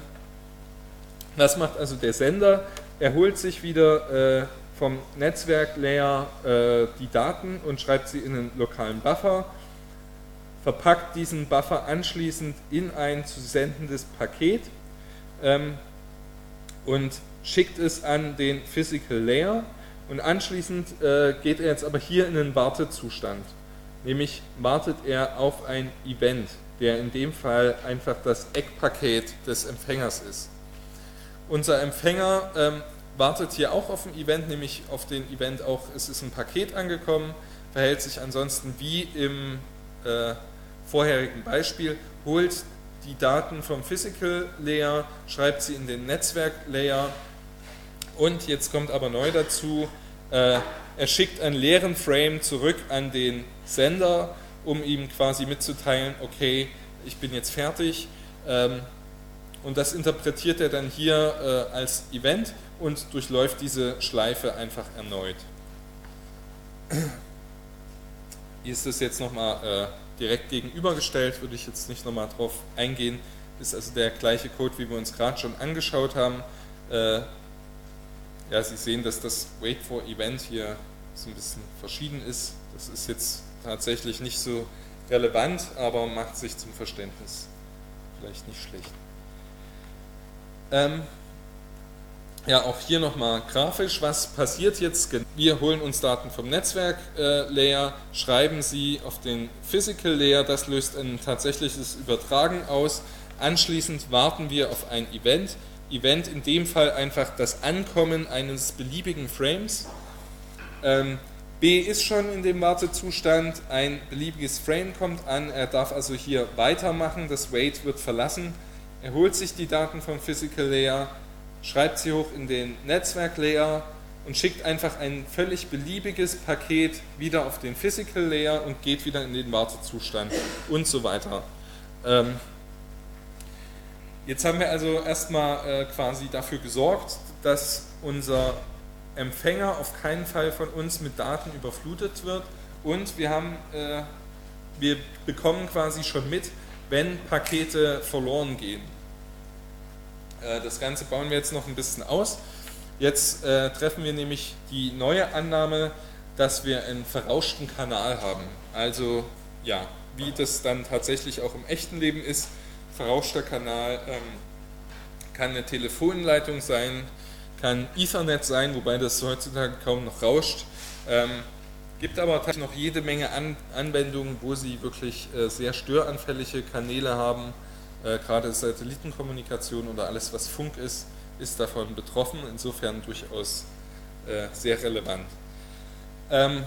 was macht also der Sender? Er holt sich wieder äh, vom Netzwerklayer die Daten und schreibt sie in einen lokalen Buffer, verpackt diesen Buffer anschließend in ein zu sendendes Paket. Ähm, und schickt es an den Physical Layer und anschließend äh, geht er jetzt aber hier in einen Wartezustand. Nämlich wartet er auf ein Event, der in dem Fall einfach das Eckpaket des Empfängers ist. Unser Empfänger ähm, wartet hier auch auf ein Event, nämlich auf den Event auch, es ist ein Paket angekommen, verhält sich ansonsten wie im äh, vorherigen Beispiel, holt die Daten vom Physical Layer, schreibt sie in den Netzwerk Layer und jetzt kommt aber neu dazu, äh, er schickt einen leeren Frame zurück an den Sender, um ihm quasi mitzuteilen, okay, ich bin jetzt fertig. Ähm, und das interpretiert er dann hier äh, als Event und durchläuft diese Schleife einfach erneut. Hier ist das jetzt nochmal äh, direkt gegenübergestellt, würde ich jetzt nicht nochmal drauf eingehen. Ist also der gleiche Code, wie wir uns gerade schon angeschaut haben. Äh, ja, Sie sehen, dass das Wait for Event hier so ein bisschen verschieden ist. Das ist jetzt tatsächlich nicht so relevant, aber macht sich zum Verständnis vielleicht nicht schlecht. Ähm, ja, auch hier nochmal grafisch, was passiert jetzt? Wir holen uns Daten vom Netzwerk-Layer, äh, schreiben sie auf den Physical-Layer, das löst ein tatsächliches Übertragen aus. Anschließend warten wir auf ein Event. Event in dem Fall einfach das Ankommen eines beliebigen Frames. Ähm, B ist schon in dem Wartezustand, ein beliebiges Frame kommt an, er darf also hier weitermachen, das Wait wird verlassen, er holt sich die Daten vom Physical Layer, schreibt sie hoch in den Netzwerk Layer und schickt einfach ein völlig beliebiges Paket wieder auf den Physical Layer und geht wieder in den Wartezustand und so weiter. Ähm, jetzt haben wir also erstmal äh, quasi dafür gesorgt, dass unser Empfänger auf keinen Fall von uns mit Daten überflutet wird und wir haben, äh, wir bekommen quasi schon mit, wenn Pakete verloren gehen. Äh, das Ganze bauen wir jetzt noch ein bisschen aus. Jetzt äh, treffen wir nämlich die neue Annahme, dass wir einen verrauschten Kanal haben. Also ja, wie das dann tatsächlich auch im echten Leben ist. Verrauschter Kanal ähm, kann eine Telefonleitung sein, kann Ethernet sein, wobei das heutzutage kaum noch rauscht. Ähm, gibt aber tatsächlich noch jede Menge An Anwendungen, wo sie wirklich äh, sehr störanfällige Kanäle haben. Äh, gerade Satellitenkommunikation oder alles, was Funk ist, ist davon betroffen. Insofern durchaus äh, sehr relevant. Ähm,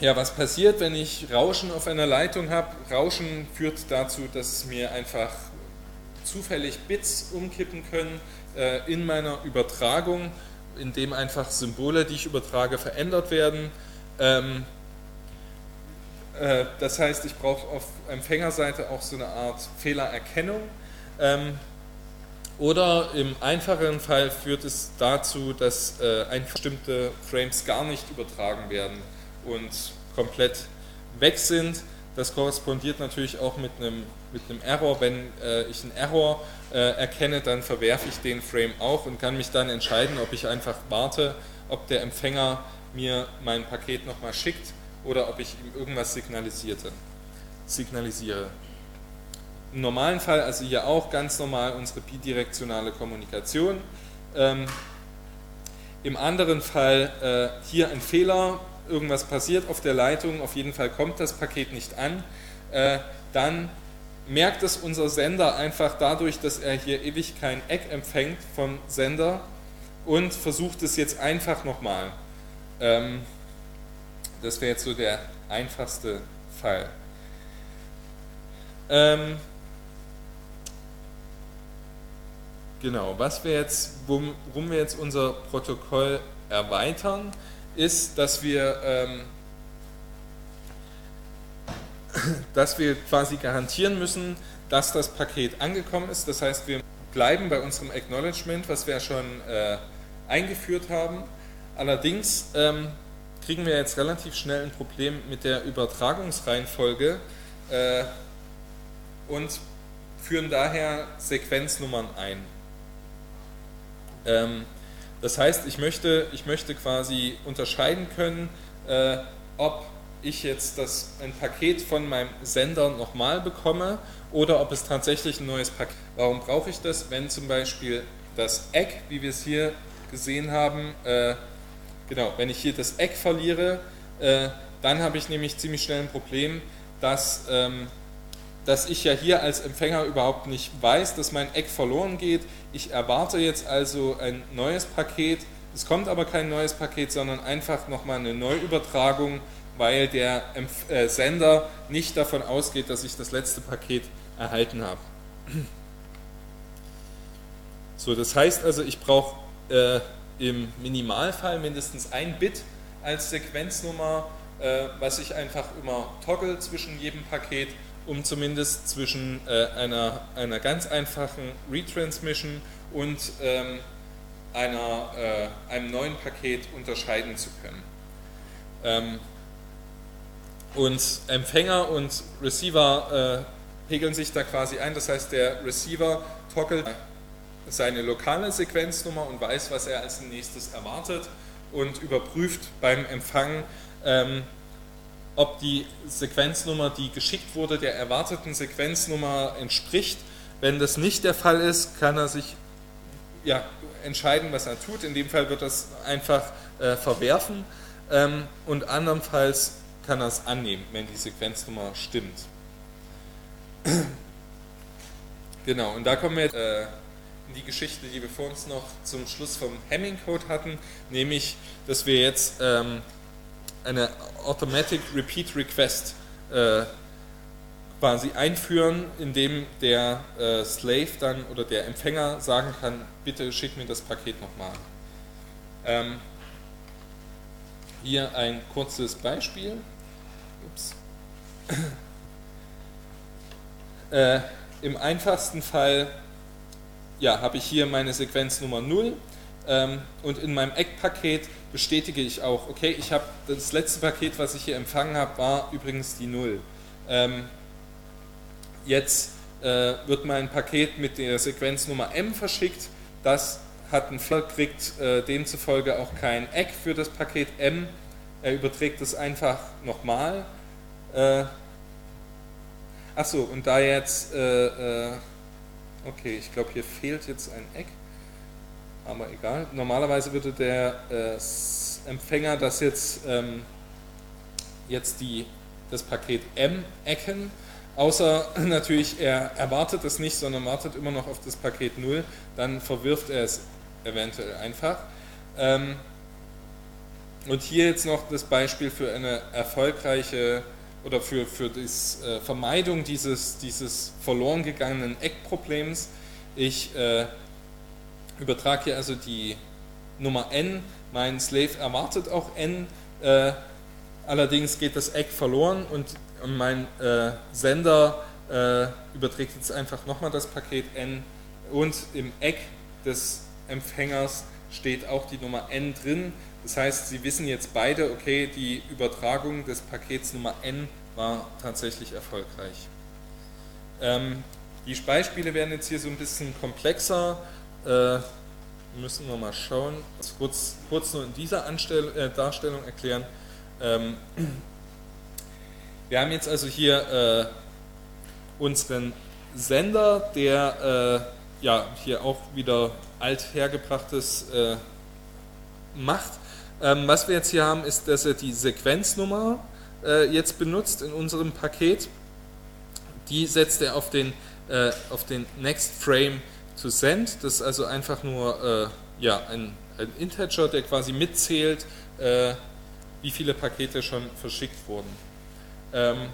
ja, was passiert, wenn ich Rauschen auf einer Leitung habe? Rauschen führt dazu, dass mir einfach zufällig Bits umkippen können äh, in meiner Übertragung, indem einfach Symbole, die ich übertrage, verändert werden. Ähm, äh, das heißt, ich brauche auf Empfängerseite auch so eine Art Fehlererkennung. Ähm, oder im einfacheren Fall führt es dazu, dass äh, einfach bestimmte Frames gar nicht übertragen werden und komplett weg sind. Das korrespondiert natürlich auch mit einem, mit einem Error. Wenn äh, ich einen Error äh, erkenne, dann verwerfe ich den Frame auch und kann mich dann entscheiden, ob ich einfach warte, ob der Empfänger mir mein Paket nochmal schickt oder ob ich ihm irgendwas signalisierte, signalisiere. Im normalen Fall, also hier auch ganz normal unsere bidirektionale Kommunikation. Ähm, Im anderen Fall äh, hier ein Fehler, irgendwas passiert auf der Leitung, auf jeden Fall kommt das Paket nicht an, äh, dann merkt es unser Sender einfach dadurch, dass er hier ewig kein Eck empfängt vom Sender und versucht es jetzt einfach nochmal. Ähm, das wäre jetzt so der einfachste Fall. Ähm, genau, was wir jetzt, worum wir jetzt unser Protokoll erweitern, ist, dass wir, ähm, [coughs] dass wir quasi garantieren müssen, dass das Paket angekommen ist. Das heißt, wir bleiben bei unserem Acknowledgement, was wir schon äh, eingeführt haben. Allerdings ähm, kriegen wir jetzt relativ schnell ein Problem mit der Übertragungsreihenfolge äh, und führen daher Sequenznummern ein. Ähm, das heißt, ich möchte, ich möchte quasi unterscheiden können, äh, ob ich jetzt das, ein Paket von meinem Sender nochmal bekomme oder ob es tatsächlich ein neues Paket ist. Warum brauche ich das, wenn zum Beispiel das Eck, wie wir es hier gesehen haben, äh, genau, wenn ich hier das Eck verliere, äh, dann habe ich nämlich ziemlich schnell ein Problem, dass ähm, dass ich ja hier als Empfänger überhaupt nicht weiß, dass mein Eck verloren geht. Ich erwarte jetzt also ein neues Paket. Es kommt aber kein neues Paket, sondern einfach nochmal eine Neuübertragung, weil der äh, Sender nicht davon ausgeht, dass ich das letzte Paket erhalten habe. So, das heißt also, ich brauche äh, im Minimalfall mindestens ein Bit als Sequenznummer, äh, was ich einfach immer toggle zwischen jedem Paket um zumindest zwischen äh, einer, einer ganz einfachen Retransmission und ähm, einer, äh, einem neuen Paket unterscheiden zu können. Ähm, und Empfänger und Receiver äh, pegeln sich da quasi ein, das heißt der Receiver toggelt seine lokale Sequenznummer und weiß, was er als nächstes erwartet und überprüft beim Empfang, ähm, ob die Sequenznummer, die geschickt wurde, der erwarteten Sequenznummer entspricht. Wenn das nicht der Fall ist, kann er sich ja, entscheiden, was er tut. In dem Fall wird es einfach äh, verwerfen ähm, und andernfalls kann er es annehmen, wenn die Sequenznummer stimmt. [clears throat] genau, und da kommen wir äh, in die Geschichte, die wir vor uns noch zum Schluss vom Hamming-Code hatten, nämlich, dass wir jetzt ähm, eine Automatic Repeat Request äh, quasi einführen, indem der äh, Slave dann oder der Empfänger sagen kann, bitte schick mir das Paket nochmal. Ähm, hier ein kurzes Beispiel. Ups. Äh, Im einfachsten Fall ja, habe ich hier meine Sequenz Nummer 0 ähm, und in meinem Eckpaket bestätige ich auch, okay, ich habe das letzte Paket, was ich hier empfangen habe, war übrigens die 0. Ähm, jetzt äh, wird mein Paket mit der Sequenznummer M verschickt, das hat einen Fehler, kriegt äh, demzufolge auch kein Eck für das Paket M, er überträgt es einfach nochmal. Äh, achso, und da jetzt, äh, äh, okay, ich glaube hier fehlt jetzt ein Eck, aber egal. Normalerweise würde der äh, Empfänger das jetzt, ähm, jetzt die, das Paket M ecken, außer [laughs] natürlich er erwartet es nicht, sondern wartet immer noch auf das Paket 0, dann verwirft er es eventuell einfach. Ähm, und hier jetzt noch das Beispiel für eine erfolgreiche oder für, für die äh, Vermeidung dieses, dieses verloren gegangenen Eckproblems. Ich äh, übertrage hier also die Nummer n, mein Slave erwartet auch n, äh, allerdings geht das Eck verloren und mein äh, Sender äh, überträgt jetzt einfach nochmal das Paket n und im Eck des Empfängers steht auch die Nummer n drin, das heißt, Sie wissen jetzt beide, okay, die Übertragung des Pakets Nummer n war tatsächlich erfolgreich. Ähm, die Beispiele werden jetzt hier so ein bisschen komplexer. Äh, müssen wir mal schauen. Das kurz, kurz nur in dieser Anstell äh, Darstellung erklären. Ähm, wir haben jetzt also hier äh, unseren Sender, der äh, ja hier auch wieder althergebrachtes äh, macht. Ähm, was wir jetzt hier haben, ist, dass er die Sequenznummer äh, jetzt benutzt in unserem Paket. Die setzt er auf den, äh, auf den Next Frame to Send. Das ist also einfach nur äh, ja, ein, ein, Integer, der quasi mitzählt, äh, wie viele Pakete schon verschickt wurden. Ähm,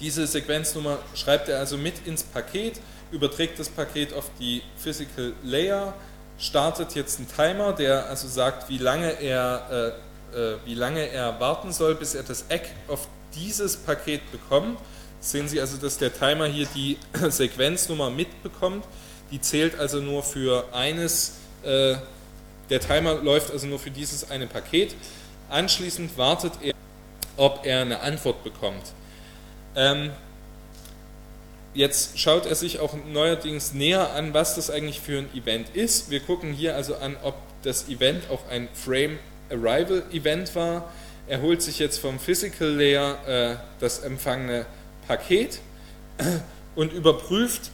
diese Sequenznummer schreibt er also mit ins Paket, überträgt das Paket auf die Physical Layer startet jetzt ein Timer, der also sagt, wie lange er, äh, äh, wie lange er warten soll, bis er das Eck auf dieses Paket bekommt. Sehen Sie also, dass der Timer hier die [clears throat] Sequenznummer mitbekommt. Die zählt also nur für eines, äh, der Timer läuft also nur für dieses eine Paket. Anschließend wartet er, ob er eine Antwort bekommt. Ähm, Jetzt schaut er sich auch neuerdings näher an, was das eigentlich für ein Event ist. Wir gucken hier also an, ob das Event auch ein Frame Arrival Event war. Er holt sich jetzt vom Physical Layer äh, das empfangene Paket [clears throat] und überprüft,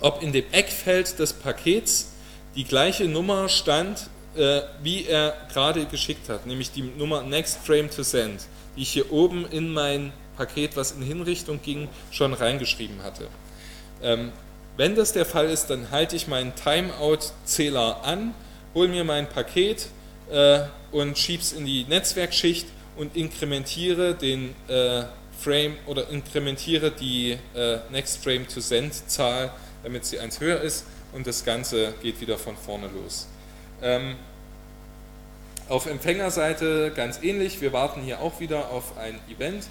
ob in dem Eckfeld des Pakets die gleiche Nummer stand, äh, wie er gerade geschickt hat, nämlich die Nummer Next Frame to Send, die ich hier oben in mein Paket, was in Hinrichtung ging, schon reingeschrieben hatte. Ähm, wenn das der Fall ist, dann halte ich meinen Timeout-Zähler an, hole mir mein Paket äh, und schiebe es in die Netzwerkschicht und inkrementiere den äh, Frame oder inkrementiere die äh, Next Frame to Send Zahl, damit sie eins höher ist und das Ganze geht wieder von vorne los. Ähm, auf Empfängerseite ganz ähnlich, wir warten hier auch wieder auf ein Event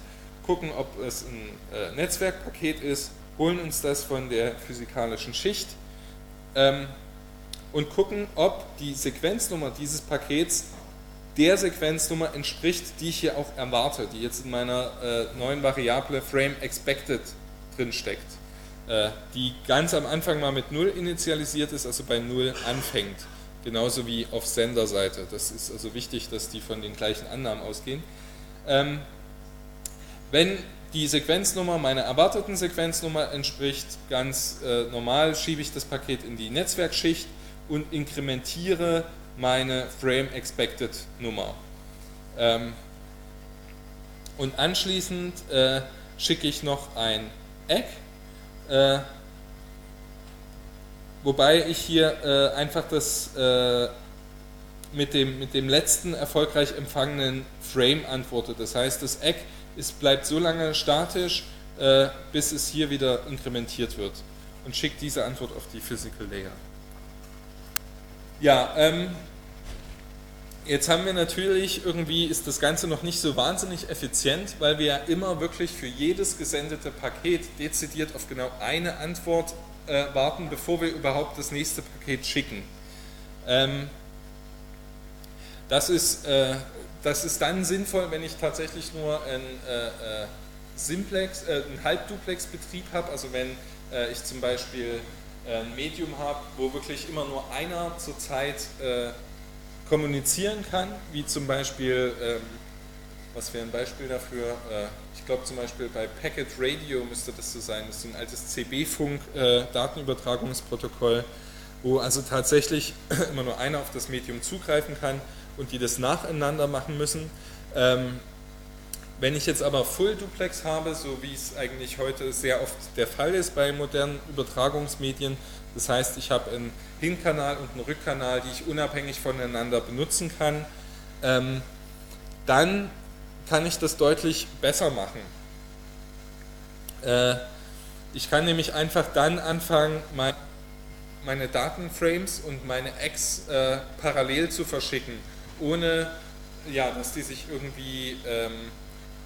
gucken, ob es ein äh, Netzwerkpaket ist, holen uns das von der physikalischen Schicht ähm, und gucken, ob die Sequenznummer dieses Pakets der Sequenznummer entspricht, die ich hier auch erwarte, die jetzt in meiner äh, neuen Variable Frame Expected drin steckt, äh, die ganz am Anfang mal mit 0 initialisiert ist, also bei 0 anfängt, genauso wie auf Senderseite. Das ist also wichtig, dass die von den gleichen Annahmen ausgehen. Ähm, wenn die Sequenznummer meiner erwarteten Sequenznummer entspricht, ganz äh, normal schiebe ich das Paket in die Netzwerkschicht und inkrementiere meine Frame Expected Nummer. Ähm, und anschließend äh, schicke ich noch ein Egg, äh, wobei ich hier äh, einfach das äh, mit, dem, mit dem letzten erfolgreich empfangenen Frame antworte. Das heißt, das Egg ist, bleibt so lange statisch, äh, bis es hier wieder inkrementiert wird und schickt diese Antwort auf die Physical Layer. Ja, ähm, jetzt haben wir natürlich, irgendwie ist das Ganze noch nicht so wahnsinnig effizient, weil wir ja immer wirklich für jedes gesendete Paket dezidiert auf genau eine Antwort äh, warten, bevor wir überhaupt das nächste Paket schicken. Ähm, das, ist, äh, das ist dann sinnvoll, wenn ich tatsächlich nur ein äh, äh Simplex, äh, einen Halbduplex-Betrieb habe, also wenn äh, ich zum Beispiel ein Medium habe, wo wirklich immer nur einer zur Zeit äh, kommunizieren kann, wie zum Beispiel, ähm, was wäre ein Beispiel dafür? Äh, ich glaube zum Beispiel bei Packet Radio müsste das so sein, das ist ein altes CB-Funk-Datenübertragungsprotokoll, äh, wo also tatsächlich [clears throat] immer nur einer auf das Medium zugreifen kann und die das nacheinander machen müssen. Ähm, wenn ich jetzt aber Full Duplex habe, so wie es eigentlich heute sehr oft der Fall ist bei modernen Übertragungsmedien, das heißt, ich habe einen Hinkanal und einen Rückkanal, die ich unabhängig voneinander benutzen kann, ähm, dann kann ich das deutlich besser machen. Äh, ich kann nämlich einfach dann anfangen, mein, meine Datenframes und meine Eggs äh, parallel zu verschicken, ohne ja, dass die sich irgendwie ähm,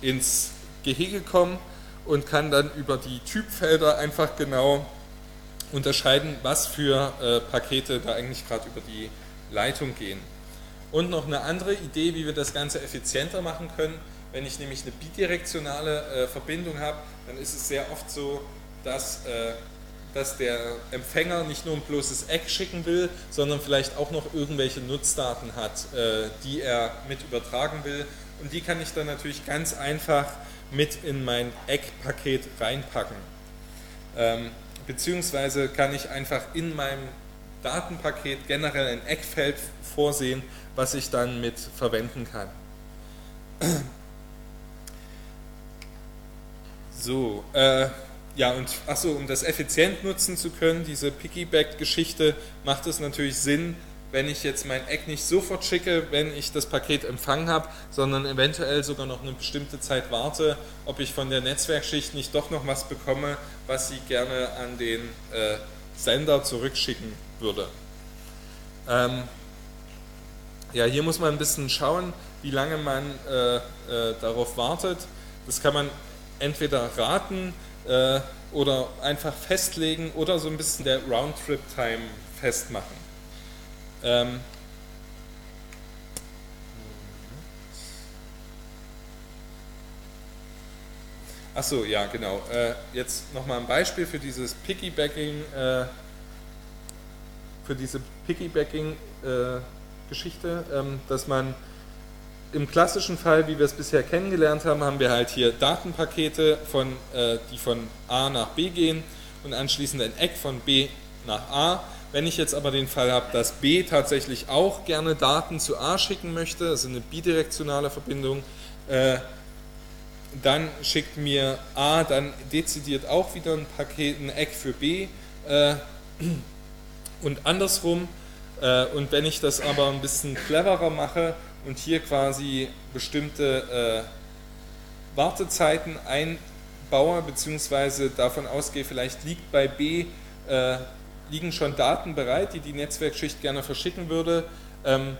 ins Gehege kommen und kann dann über die Typfelder einfach genau unterscheiden, was für äh, Pakete da eigentlich gerade über die Leitung gehen. Und noch eine andere Idee, wie wir das Ganze effizienter machen können. Wenn ich nämlich eine bidirektionale äh, Verbindung habe, dann ist es sehr oft so, dass, äh, dass der Empfänger nicht nur ein bloßes Eck schicken will, sondern vielleicht auch noch irgendwelche Nutzdaten hat, äh, die er mit übertragen will und die kann ich dann natürlich ganz einfach mit in mein Eckpaket reinpacken. Ähm, beziehungsweise kann ich einfach in meinem Datenpaket generell ein Eckfeld vorsehen, was ich dann mit verwenden kann. [clears throat] So, äh, ja, und achso, um das effizient nutzen zu können, diese Piggyback-Geschichte, macht es natürlich Sinn, wenn ich jetzt mein Eck nicht sofort schicke, wenn ich das Paket empfangen habe, sondern eventuell sogar noch eine bestimmte Zeit warte, ob ich von der Netzwerkschicht nicht doch noch was bekomme, was sie gerne an den äh, Sender zurückschicken würde. Ähm, ja, hier muss man ein bisschen schauen, wie lange man äh, äh, darauf wartet. Das kann man entweder raten äh, oder einfach festlegen oder so ein bisschen der Roundtrip-Time festmachen. Ähm, Achso, ja, genau. Äh, jetzt nochmal ein Beispiel für dieses Piggybacking, äh, für diese Piggybacking-Geschichte, äh, ähm, dass man im klassischen Fall, wie wir es bisher kennengelernt haben, haben wir halt hier Datenpakete, von, äh, die von A nach B gehen und anschließend ein Eck von B nach A wenn ich jetzt aber den Fall habe, dass B tatsächlich auch gerne Daten zu A schicken möchte, also eine bidirektionale Verbindung, äh, dann schickt mir A dann dezidiert auch wieder ein Paket, ein Eck für B äh, [clears throat] und andersrum. Äh, und wenn ich das aber ein bisschen cleverer mache und hier quasi bestimmte äh, Wartezeiten einbaue, beziehungsweise davon ausgehe, vielleicht liegt bei B äh, liegen schon Daten bereit, die die Netzwerkschicht gerne verschicken würde, ähm,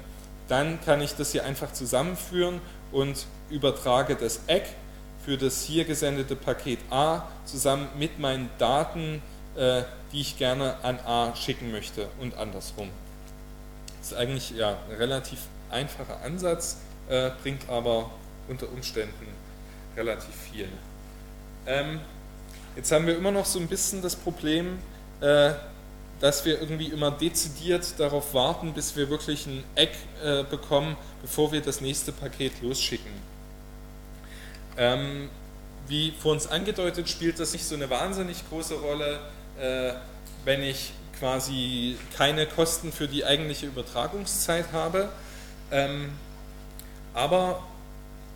dann kann ich das hier einfach zusammenführen und übertrage das Eck für das hier gesendete Paket A zusammen mit meinen Daten, äh, die ich gerne an A schicken möchte und andersrum. Das ist eigentlich ja, relativ einfacher Ansatz, äh, bringt aber unter Umständen relativ viel. Ähm, jetzt haben wir immer noch so ein bisschen das Problem, äh, dass wir irgendwie immer dezidiert darauf warten, bis wir wirklich ein Eck äh, bekommen, bevor wir das nächste Paket losschicken. Ähm, wie vor uns angedeutet, spielt das nicht so eine wahnsinnig große Rolle, äh, wenn ich quasi keine Kosten für die eigentliche Übertragungszeit habe. Ähm, aber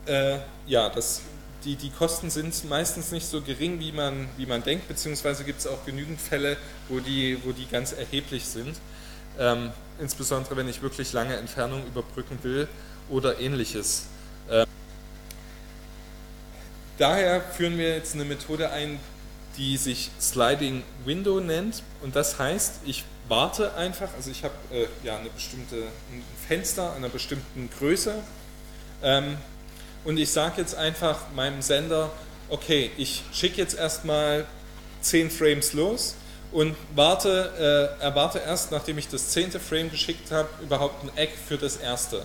äh, ja, das, die, die Kosten sind meistens nicht so gering, wie man, wie man denkt, beziehungsweise gibt es auch genügend Fälle, wo die, wo die ganz erheblich sind. Ähm, insbesondere wenn ich wirklich lange Entfernungen überbrücken will oder ähnliches. Ähm, daher führen wir jetzt eine Methode ein, die sich Sliding Window nennt und das heißt, ich warte einfach, also ich habe äh, ja eine bestimmte, ein Fenster einer bestimmten Größe ähm, und ich sage jetzt einfach meinem Sender, okay, ich schicke jetzt erstmal 10 Frames los und warte, äh, erwarte erst, nachdem ich das zehnte Frame geschickt habe, überhaupt ein Eck für das erste.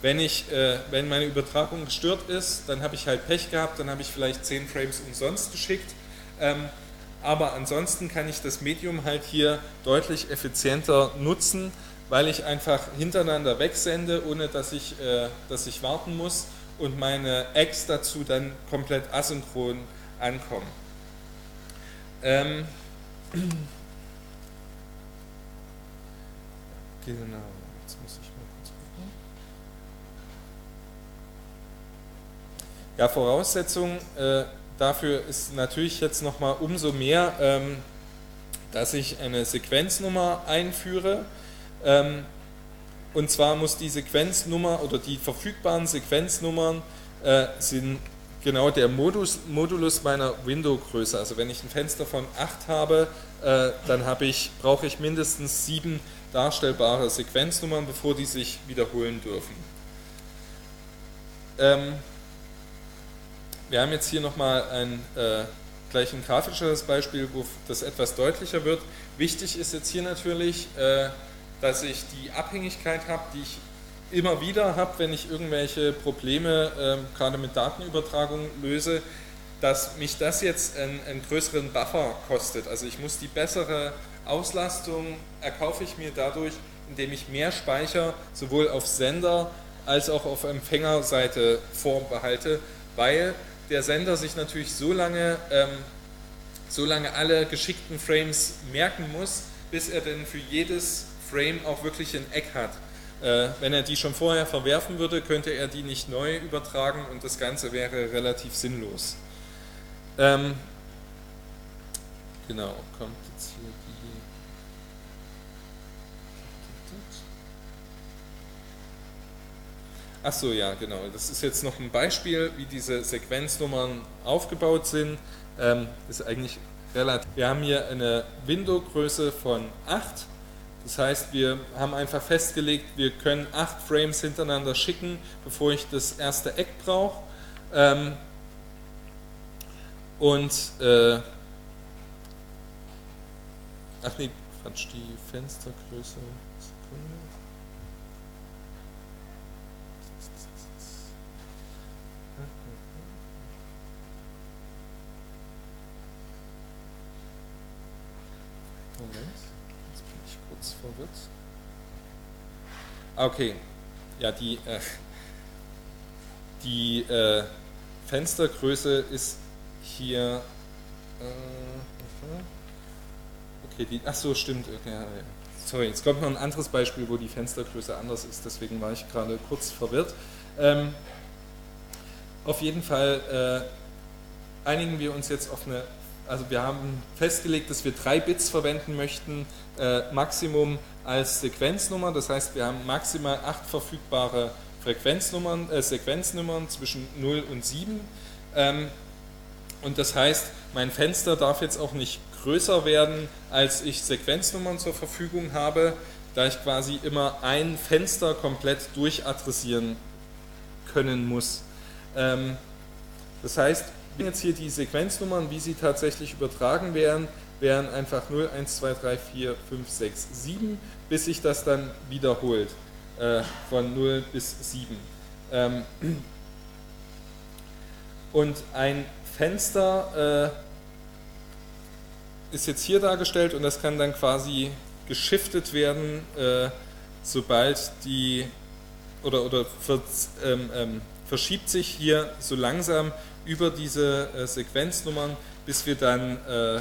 Wenn, ich, äh, wenn meine Übertragung gestört ist, dann habe ich halt Pech gehabt, dann habe ich vielleicht 10 Frames umsonst geschickt. Ähm, aber ansonsten kann ich das Medium halt hier deutlich effizienter nutzen, weil ich einfach hintereinander wegsende, ohne dass ich, äh, dass ich warten muss und meine Eggs dazu dann komplett asynchron ankommen. Ähm, [clears throat] genau, jetzt muss ich mal kurz gucken. Ja, Voraussetzung äh, dafür ist natürlich jetzt nochmal umso mehr, ähm, dass ich eine Sequenznummer einführe. Ähm, und zwar muss die Sequenznummer oder die verfügbaren Sequenznummern äh, sind genau der Modus, Modulus meiner Window-Größe. Also wenn ich ein Fenster von 8 habe, äh, dann habe ich, brauche ich mindestens sieben darstellbare Sequenznummern, bevor die sich wiederholen dürfen. Ähm, wir haben jetzt hier nochmal ein äh, gleich ein grafischeres Beispiel, wo das etwas deutlicher wird. Wichtig ist jetzt hier natürlich, äh, dass ich die Abhängigkeit habe, die ich immer wieder habe, wenn ich irgendwelche Probleme äh, gerade mit Datenübertragung löse, dass mich das jetzt einen, einen, größeren Buffer kostet. Also ich muss die bessere Auslastung erkaufe ich mir dadurch, indem ich mehr Speicher sowohl auf Sender als auch auf Empfängerseite vorbehalte, weil der Sender sich natürlich so lange, ähm, so lange alle geschickten Frames merken muss, bis er denn für jedes Frame auch wirklich ein Eck hat. Äh, wenn er die schon vorher verwerfen würde, könnte er die nicht neu übertragen und das Ganze wäre relativ sinnlos. Ähm, genau, kommt jetzt hier die. Achso, ja, genau. Das ist jetzt noch ein Beispiel, wie diese Sequenznummern aufgebaut sind. Ähm, ist eigentlich relativ. Wir haben hier eine Window-Größe von 8 das heißt, wir haben einfach festgelegt, wir können acht Frames hintereinander schicken, bevor ich das erste Eck brauche. Ähm, und, äh, ach nee, Quatsch, die Fenstergröße. Sekunde. Moment kurz verwirrt. Okay, ja, die, äh, die äh, Fenstergröße ist hier. Äh, okay, die, ach so, stimmt. Okay, ja, sorry, jetzt kommt noch ein anderes Beispiel, wo die Fenstergröße anders ist, deswegen war ich gerade kurz verwirrt. Ähm, auf jeden Fall äh, einigen wir uns jetzt auf eine also wir haben festgelegt, dass wir drei Bits verwenden möchten, äh, Maximum als Sequenznummer. Das heißt, wir haben maximal acht verfügbare Frequenznummern, äh, Sequenznummern zwischen 0 und 7. Ähm, und das heißt, mein Fenster darf jetzt auch nicht größer werden, als ich Sequenznummern zur Verfügung habe, da ich quasi immer ein Fenster komplett durchadressieren können muss. Ähm, Das heißt, jetzt hier die Sequenznummern, wie sie tatsächlich übertragen werden, wären einfach 0, 1, 2, 3, 4, 5, 6, 7, bis sich das dann wiederholt, äh, von 0 bis 7. Ähm, und ein Fenster äh, ist jetzt hier dargestellt und das kann dann quasi geschiftet werden, äh, sobald die oder, oder ähm, ähm, verschiebt sich hier so langsam über diese äh, Sequenznummern, bis wir dann, äh,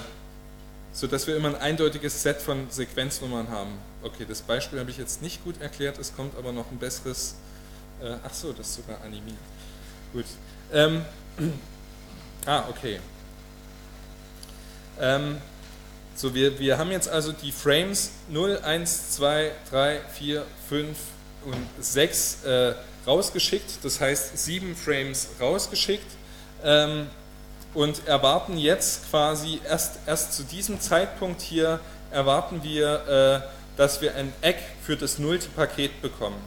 sodass wir immer ein eindeutiges Set von Sequenznummern haben. Okay, das Beispiel habe ich jetzt nicht gut erklärt, es kommt aber noch ein besseres, äh, ach so, das ist sogar animiert. Gut. Ähm, [clears throat] ah, okay. Ähm, so, wir, wir haben jetzt also die Frames 0, 1, 2, 3, 4, 5 und 6 äh, rausgeschickt, das heißt sieben Frames rausgeschickt ähm, und erwarten jetzt quasi erst, erst zu diesem Zeitpunkt hier erwarten wir, äh, dass wir ein Eck für das nullte Paket bekommen.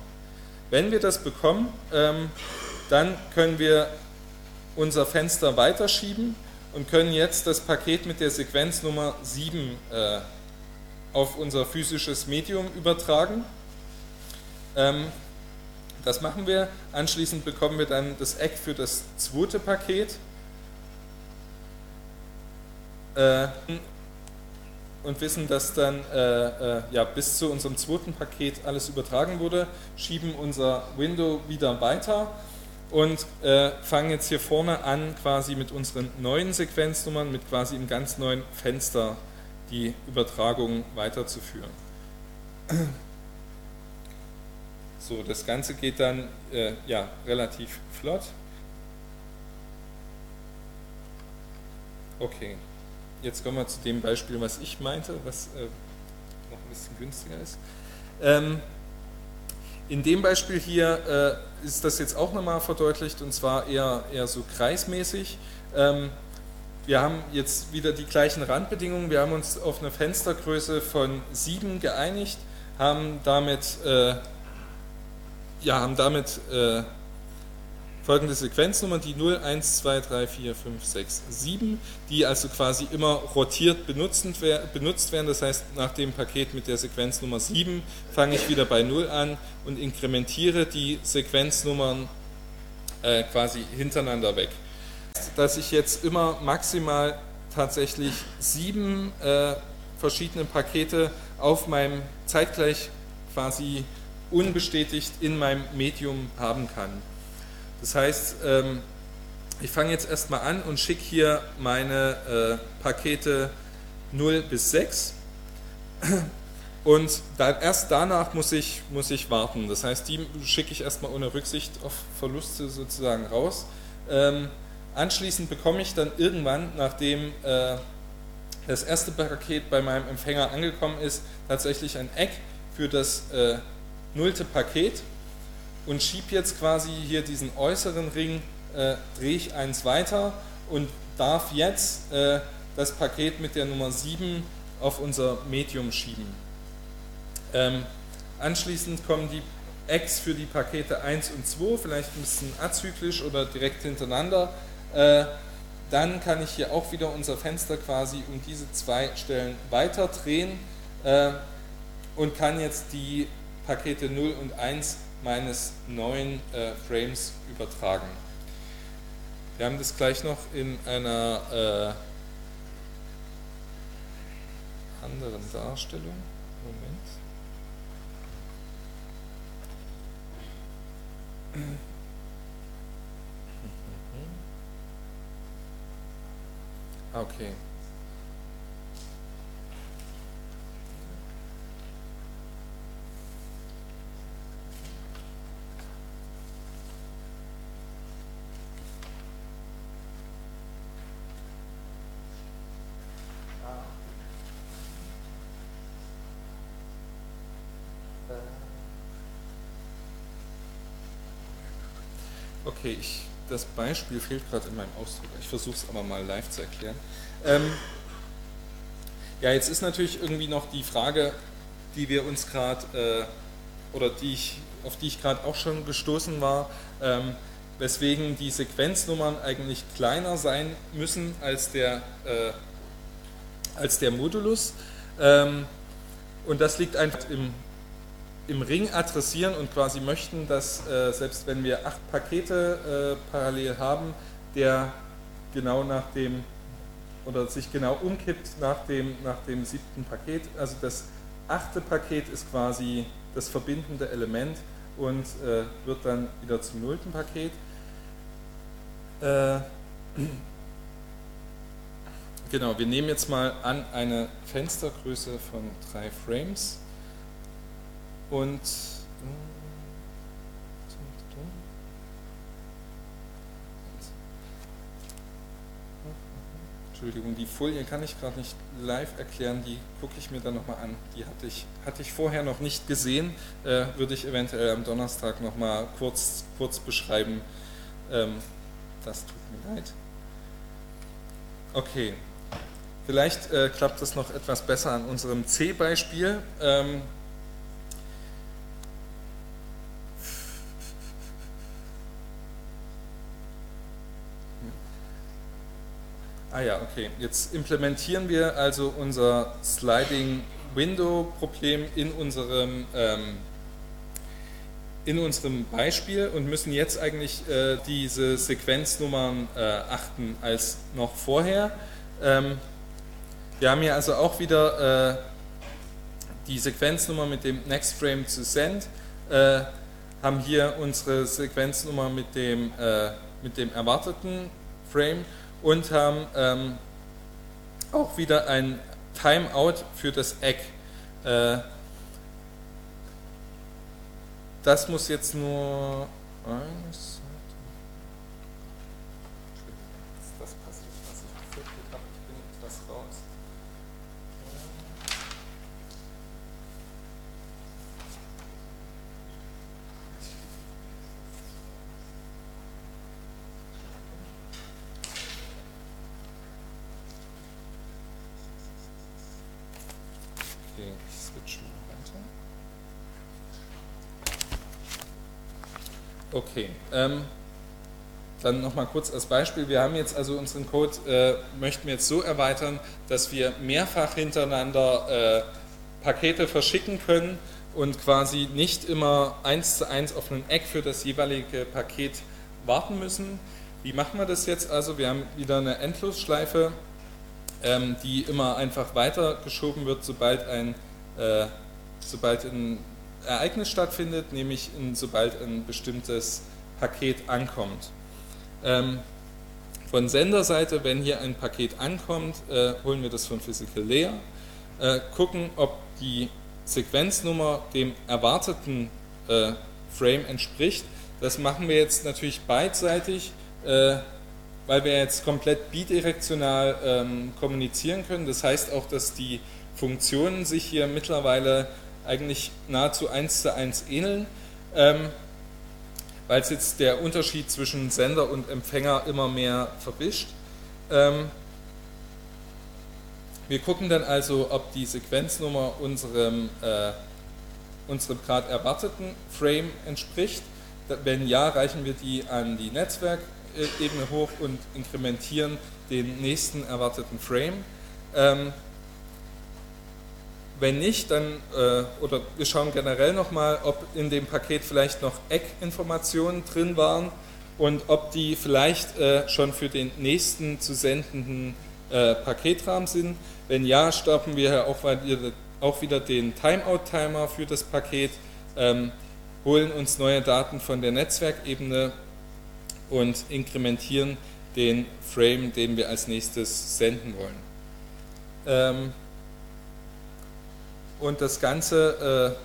Wenn wir das bekommen, ähm, dann können wir unser Fenster weiterschieben und können jetzt das Paket mit der Sequenznummer 7 äh, auf unser physisches Medium übertragen. Ähm, das machen wir. Anschließend bekommen wir dann das Eck für das zweite Paket. Äh, und wissen, dass dann äh, äh, ja, bis zu unserem zweiten Paket alles übertragen wurde, schieben unser Window wieder weiter und äh, fangen jetzt hier vorne an, quasi mit unseren neuen Sequenznummern, mit quasi im ganz neuen Fenster die Übertragung weiterzuführen. So, das Ganze geht dann äh, ja, relativ flott. Okay, jetzt kommen wir zu dem Beispiel, was ich meinte, was äh, noch ein bisschen günstiger ist. Ähm, in dem Beispiel hier äh, ist das jetzt auch nochmal verdeutlicht und zwar eher, eher so kreismäßig. Ähm, wir haben jetzt wieder die gleichen Randbedingungen. Wir haben uns auf eine Fenstergröße von 7 geeinigt, haben damit, äh, ja, haben damit äh, folgende Sequenznummern, die 0, 1, 2, 3, 4, 5, 6, 7, die also quasi immer rotiert benutzt werden. Das heißt, nach dem Paket mit der Sequenznummer 7 fange ich wieder bei 0 an und inkrementiere die Sequenznummern äh, quasi hintereinander weg. Dass ich jetzt immer maximal tatsächlich sieben äh, verschiedene Pakete auf meinem zeitgleich quasi unbestätigt in meinem Medium haben kann. Das heißt, ähm, ich fange jetzt erstmal an und schicke hier meine äh, Pakete 0 bis 6 und erst danach muss ich, muss ich warten. Das heißt, die schicke ich erstmal ohne Rücksicht auf Verluste sozusagen raus. Ähm, anschließend bekomme ich dann irgendwann, nachdem äh, das erste Paket bei meinem Empfänger angekommen ist, tatsächlich ein Eck für das äh, nullte Paket und schiebe jetzt quasi hier diesen äußeren Ring, äh, drehe ich eins weiter und darf jetzt äh, das Paket mit der Nummer 7 auf unser Medium schieben. Ähm, anschließend kommen die X für die Pakete 1 und 2, vielleicht ein bisschen azyklisch oder direkt hintereinander. Äh, dann kann ich hier auch wieder unser Fenster quasi um diese zwei Stellen weiter drehen äh, und kann jetzt die Pakete 0 und 1 meines neuen äh, Frames übertragen. Wir haben das gleich noch in einer äh, anderen Darstellung. Moment. Okay. Okay, ich, das Beispiel fehlt gerade in meinem Ausdruck. Ich versuche es aber mal live zu erklären. Ähm, ja, jetzt ist natürlich irgendwie noch die Frage, die wir uns gerade, äh, oder die ich, auf die ich gerade auch schon gestoßen war, ähm, weswegen die Sequenznummern eigentlich kleiner sein müssen als der, äh, als der Modulus. Ähm, und das liegt einfach im, im Ring adressieren und quasi möchten, dass äh, selbst wenn wir acht Pakete äh, parallel haben, der genau nach dem oder sich genau umkippt nach dem, nach dem siebten Paket. Also das achte Paket ist quasi das verbindende Element und äh, wird dann wieder zum nullten Paket. Äh, [clears throat] genau, wir nehmen jetzt mal an eine Fenstergröße von drei Frames und Entschuldigung, die Folie kann ich gerade nicht live erklären, die gucke ich mir dann nochmal an. Die hatte ich, hatte ich vorher noch nicht gesehen, äh, würde ich eventuell am Donnerstag nochmal kurz, kurz beschreiben. Ähm, das tut mir leid. Okay, vielleicht äh, klappt das noch etwas besser an unserem C-Beispiel. Ähm, Ah ja, okay. Jetzt implementieren wir also unser Sliding Window Problem in unserem, ähm, in unserem Beispiel und müssen jetzt eigentlich äh, diese Sequenznummern äh, achten als noch vorher. Ähm, wir haben hier also auch wieder äh, die Sequenznummer mit dem Next Frame to Send, äh, haben hier unsere Sequenznummer mit dem, äh, mit dem erwarteten Frame und haben ähm, auch wieder ein Timeout für das Eck. Äh, das muss jetzt nur eins, das passiert, was ich befürchtet habe, ich bin etwas raus. Okay, ich switch mal weiter. Okay, ähm, dann nochmal kurz als Beispiel. Wir haben jetzt also unseren Code, äh, möchten wir jetzt so erweitern, dass wir mehrfach hintereinander äh, Pakete verschicken können und quasi nicht immer eins zu eins auf einen Eck für das jeweilige Paket warten müssen. Wie machen wir das jetzt also? Wir haben wieder eine Endlosschleife ähm, die immer einfach weitergeschoben wird, sobald ein, äh, sobald ein Ereignis stattfindet, nämlich in, sobald ein bestimmtes Paket ankommt. Ähm, von Senderseite, wenn hier ein Paket ankommt, äh, holen wir das von Physical Layer, äh, gucken, ob die Sequenznummer dem erwarteten äh, Frame entspricht. Das machen wir jetzt natürlich beidseitig. Äh, weil wir jetzt komplett bidirektional ähm, kommunizieren können. Das heißt auch, dass die Funktionen sich hier mittlerweile eigentlich nahezu eins zu eins ähneln, ähm, weil es jetzt der Unterschied zwischen Sender und Empfänger immer mehr verwischt. Ähm, wir gucken dann also, ob die Sequenznummer unserem, äh, unserem gerade erwarteten Frame entspricht. Wenn ja, reichen wir die an die Netzwerk Ebene hoch und inkrementieren den nächsten erwarteten Frame. Ähm, wenn nicht, dann, äh, oder wir schauen generell nochmal, ob in dem Paket vielleicht noch Eckinformationen drin waren und ob die vielleicht äh, schon für den nächsten zu sendenden äh, Paketrahmen sind. Wenn ja, stoppen wir auch, auch wieder den Timeout-Timer für das Paket, ähm, holen uns neue Daten von der Netzwerkebene und inkrementieren den Frame, den wir als nächstes senden wollen. Ähm, und das Ganze,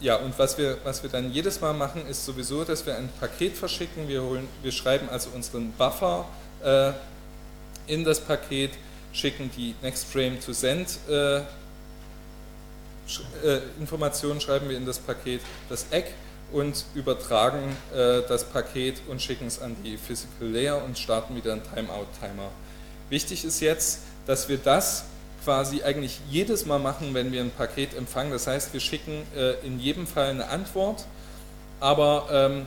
äh, ja, und was wir, was wir dann jedes Mal machen, ist sowieso, dass wir ein Paket verschicken. Wir, holen, wir schreiben also unseren Buffer äh, in das Paket, schicken die Next Frame to Send äh, äh Informationen, schreiben wir in das Paket, das Eck und übertragen äh, das Paket und schicken es an die Physical Layer und starten wieder einen Timeout-Timer. Wichtig ist jetzt, dass wir das quasi eigentlich jedes Mal machen, wenn wir ein Paket empfangen. Das heißt, wir schicken äh, in jedem Fall eine Antwort, aber ähm,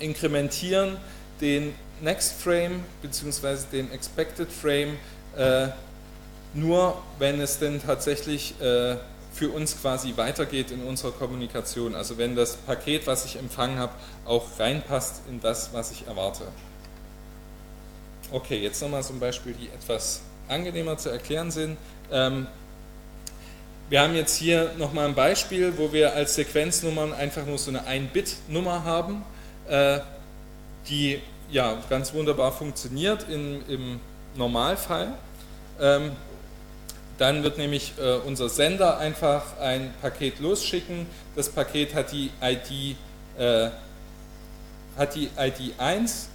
inkrementieren den Next Frame bzw. den Expected Frame äh, nur, wenn es denn tatsächlich äh, für uns quasi weitergeht in unserer Kommunikation. Also wenn das Paket, was ich empfangen habe, auch reinpasst in das, was ich erwarte. Okay, jetzt nochmal zum Beispiel, die etwas angenehmer zu erklären sind. Ähm, wir haben jetzt hier nochmal ein Beispiel, wo wir als Sequenznummern einfach nur so eine 1-Bit-Nummer haben, äh, die ja ganz wunderbar funktioniert in, im Normalfall. Ähm, dann wird nämlich äh, unser Sender einfach ein Paket losschicken. Das Paket hat die ID, äh, hat die ID 1 ähm,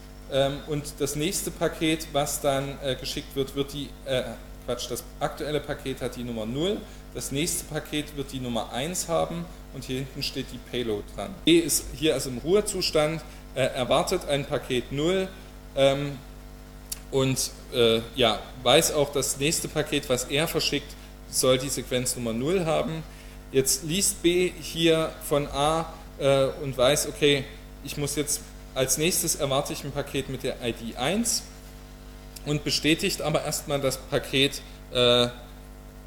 und das nächste Paket, was dann äh, geschickt wird, wird die, äh, Quatsch, das aktuelle Paket hat die Nummer 0, das nächste Paket wird die Nummer 1 haben und hier hinten steht die Payload dran. E ist hier also im Ruhezustand, äh, erwartet ein Paket 0, ähm, und äh, ja, weiß auch, das nächste Paket, was er verschickt, soll die Sequenz Nummer 0 haben. Jetzt liest B hier von A äh, und weiß, okay, ich muss jetzt als nächstes erwarte ich ein Paket mit der ID 1 und bestätigt aber erstmal das Paket äh,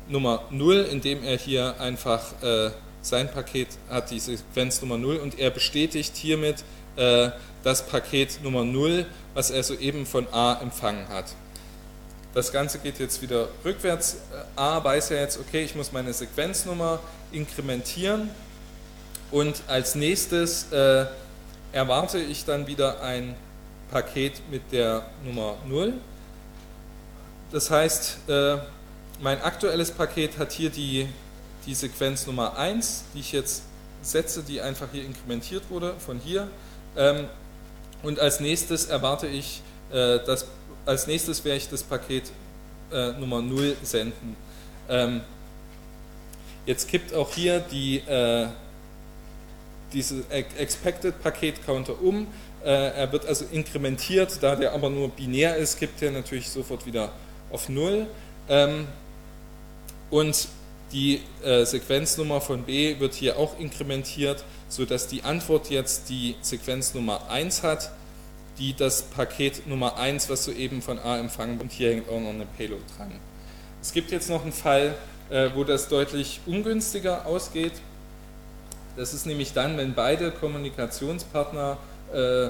Nummer 0, indem er hier einfach äh, sein Paket hat, die Sequenz Nummer 0 und er bestätigt hiermit äh, das Paket Nummer 0, was er soeben von A empfangen hat. Das Ganze geht jetzt wieder rückwärts. A weiß ja jetzt, okay, ich muss meine Sequenznummer inkrementieren und als nächstes äh, erwarte ich dann wieder ein Paket mit der Nummer 0. Das heißt, äh, mein aktuelles Paket hat hier die, die Sequenz Nummer 1, die ich jetzt setze, die einfach hier inkrementiert wurde, von hier. Ähm, und als nächstes erwarte ich, äh, dass, als nächstes werde ich das Paket äh, Nummer 0 senden. Ähm, jetzt kippt auch hier die, äh, diese Expected Paket Counter um. Äh, er wird also inkrementiert, da der aber nur binär ist, kippt er natürlich sofort wieder auf 0. Ähm, und die äh, Sequenznummer von B wird hier auch inkrementiert sodass die Antwort jetzt die Sequenz Nummer 1 hat, die das Paket Nummer 1, was soeben von A empfangen wird, und hier hängt auch noch eine Payload dran. Es gibt jetzt noch einen Fall, äh, wo das deutlich ungünstiger ausgeht. Das ist nämlich dann, wenn beide Kommunikationspartner äh,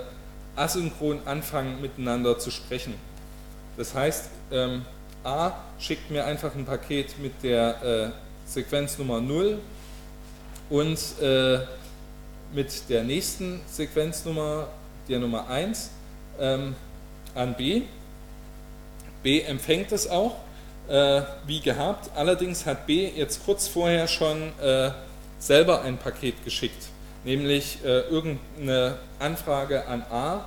asynchron anfangen miteinander zu sprechen. Das heißt, ähm, A schickt mir einfach ein Paket mit der äh, Sequenz Nummer 0 und äh, mit der nächsten Sequenznummer, der Nummer 1, ähm, an B. B empfängt es auch, äh, wie gehabt. Allerdings hat B jetzt kurz vorher schon äh, selber ein Paket geschickt, nämlich äh, irgendeine Anfrage an A,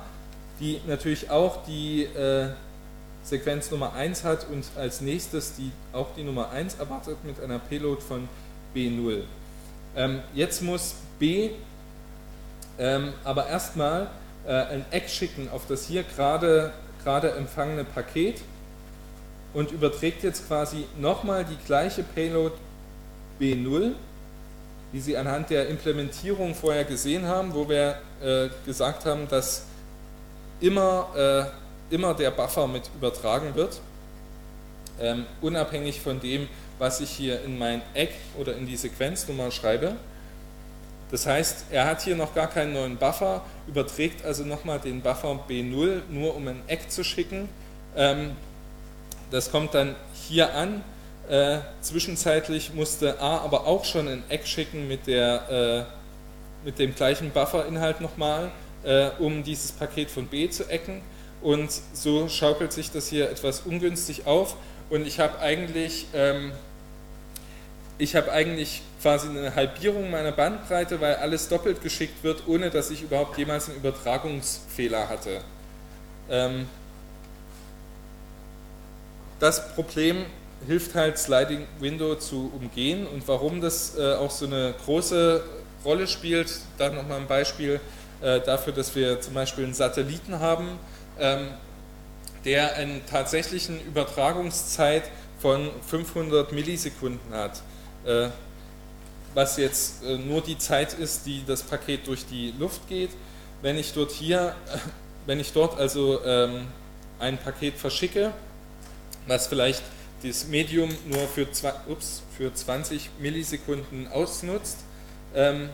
die natürlich auch die äh, Sequenz Nummer 1 hat und als nächstes die, auch die Nummer 1 erwartet mit einer Payload von B0. Ähm, jetzt muss B ähm, aber erstmal äh, ein Eck schicken auf das hier gerade, gerade empfangene Paket und überträgt jetzt quasi nochmal die gleiche Payload B0, wie Sie anhand der Implementierung vorher gesehen haben, wo wir äh, gesagt haben, dass immer, äh, immer der Buffer mit übertragen wird, ähm, unabhängig von dem, was ich hier in mein Eck oder in die Sequenznummer schreibe. Das heißt, er hat hier noch gar keinen neuen Buffer, überträgt also nochmal den Buffer B0, nur um ein Eck zu schicken. Ähm, das kommt dann hier an. Äh, zwischenzeitlich musste A aber auch schon ein Eck schicken mit, der, äh, mit dem gleichen Bufferinhalt nochmal, äh, um dieses Paket von B zu ecken. Und so schaukelt sich das hier etwas ungünstig auf. Und ich habe eigentlich ähm, ich eigentlich quasi eine Halbierung meiner Bandbreite, weil alles doppelt geschickt wird, ohne dass ich überhaupt jemals einen Übertragungsfehler hatte. Ähm, das Problem hilft halt Sliding Window zu umgehen und warum das äh, auch so eine große Rolle spielt, da nochmal ein Beispiel äh, dafür, dass wir zum Beispiel einen Satelliten haben, ähm, der eine tatsächlichen Übertragungszeit von 500 Millisekunden hat. Äh, was jetzt äh, nur die Zeit ist, die das Paket durch die Luft geht. Wenn ich dort hier wenn ich dort also ähm, ein Paket verschicke, was vielleicht das Medium nur für, ups, für 20 Millisekunden ausnutzt, ähm,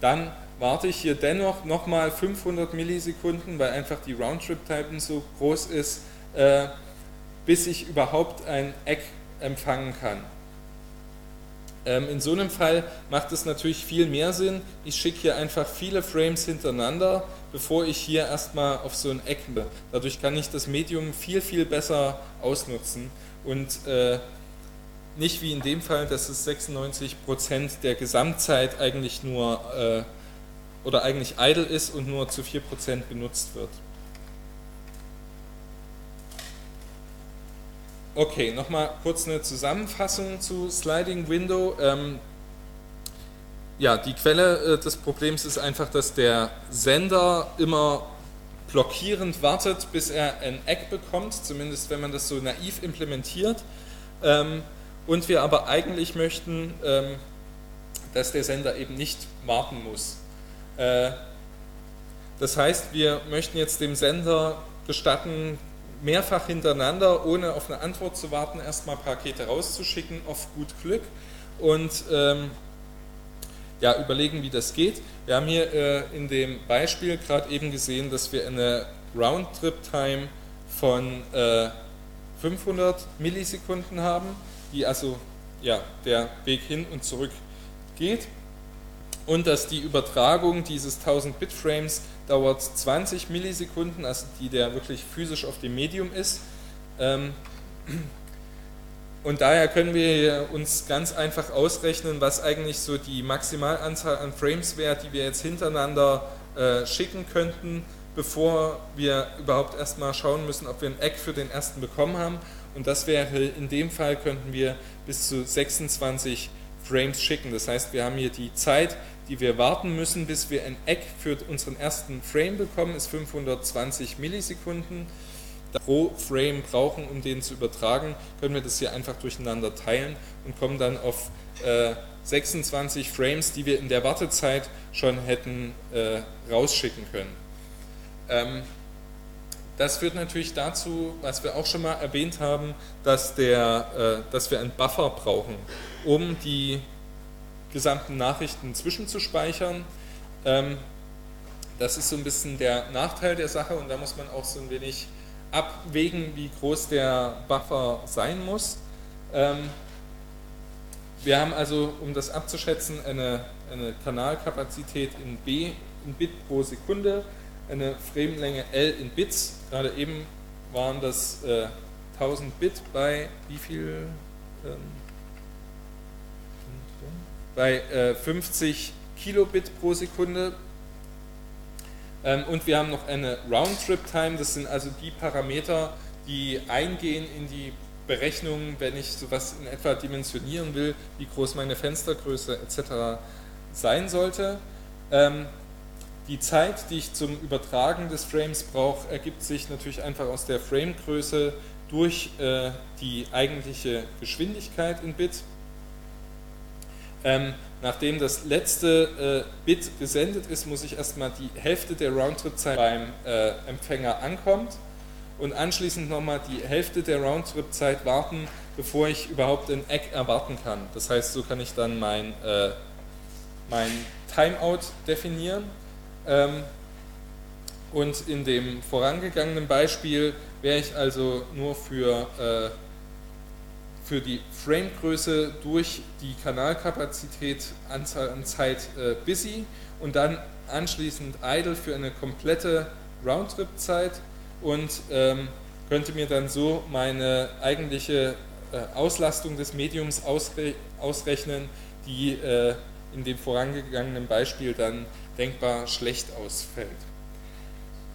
dann warte ich hier dennoch nochmal 500 Millisekunden, weil einfach die Roundtrip-Time so groß ist, äh, bis ich überhaupt ein Eck empfangen kann. Ähm, in so einem Fall macht es natürlich viel mehr Sinn, ich schicke hier einfach viele Frames hintereinander, bevor ich hier erstmal auf so ein Eck bin. Dadurch kann ich das Medium viel, viel besser ausnutzen und äh, nicht wie in dem Fall, dass es 96% der Gesamtzeit eigentlich nur äh, oder eigentlich idle ist und nur zu 4% benutzt wird. Okay, nochmal kurz eine Zusammenfassung zu Sliding Window. Ähm, ja, die Quelle äh, des Problems ist einfach, dass der Sender immer blockierend wartet, bis er ein Eck bekommt, zumindest wenn man das so naiv implementiert. Ähm, und wir aber eigentlich möchten, ähm, dass der Sender eben nicht warten muss. Äh, das heißt, wir möchten jetzt dem Sender gestatten, mehrfach hintereinander, ohne auf eine Antwort zu warten, erstmal Pakete rauszuschicken, auf gut Glück und ähm, ja, überlegen, wie das geht. Wir haben hier äh, in dem Beispiel gerade eben gesehen, dass wir eine Roundtrip-Time von äh, 500 Millisekunden haben, die also ja, der Weg hin und zurück geht und dass die Übertragung dieses 1000 Bit Frames dauert 20 Millisekunden, also die der wirklich physisch auf dem Medium ist. Ähm, und daher können wir uns ganz einfach ausrechnen, was eigentlich so die Maximalanzahl an Frames wäre, die wir jetzt hintereinander äh, schicken könnten, bevor wir überhaupt erstmal schauen müssen, ob wir ein Eck für den ersten bekommen haben. Und das wäre in dem Fall könnten wir bis zu 26 Frames schicken. Das heißt, wir haben hier die Zeit, die wir warten müssen, bis wir ein Eck für unseren ersten Frame bekommen, ist 520 Millisekunden. Pro Frame brauchen, um den zu übertragen, können wir das hier einfach durcheinander teilen und kommen dann auf äh, 26 Frames, die wir in der Wartezeit schon hätten äh, rausschicken können. Ähm, das führt natürlich dazu, was wir auch schon mal erwähnt haben, dass, der, äh, dass wir einen Buffer brauchen, um die gesamten Nachrichten zwischenzuspeichern. Ähm, das ist so ein bisschen der Nachteil der Sache und da muss man auch so ein wenig abwägen, wie groß der Buffer sein muss. Ähm, wir haben also, um das abzuschätzen, eine, eine Kanalkapazität in B in Bit pro Sekunde, eine Framelänge L in Bits. Gerade eben waren das äh, 1000 Bit bei wie viel? Ähm, bei äh, 50 Kilobit pro Sekunde. Ähm, und wir haben noch eine Roundtrip-Time, das sind also die Parameter, die eingehen in die Berechnung, wenn ich sowas in etwa dimensionieren will, wie groß meine Fenstergröße etc. sein sollte. Ähm, die Zeit, die ich zum Übertragen des Frames brauche, ergibt sich natürlich einfach aus der Framegröße durch äh, die eigentliche Geschwindigkeit in Bit. Ähm, nachdem das letzte äh, Bit gesendet ist, muss ich erstmal die Hälfte der Roundtrip-Zeit beim äh, Empfänger ankommt und anschließend nochmal die Hälfte der Roundtrip-Zeit warten, bevor ich überhaupt ein Eck erwarten kann. Das heißt, so kann ich dann mein, äh, mein Timeout definieren. Ähm, und in dem vorangegangenen Beispiel wäre ich also nur für äh, für die Framegröße durch die Kanalkapazität, Anzahl an Zeit äh, busy und dann anschließend idle für eine komplette Roundtrip-Zeit und ähm, könnte mir dann so meine eigentliche äh, Auslastung des Mediums ausre ausrechnen, die äh, in dem vorangegangenen Beispiel dann denkbar schlecht ausfällt.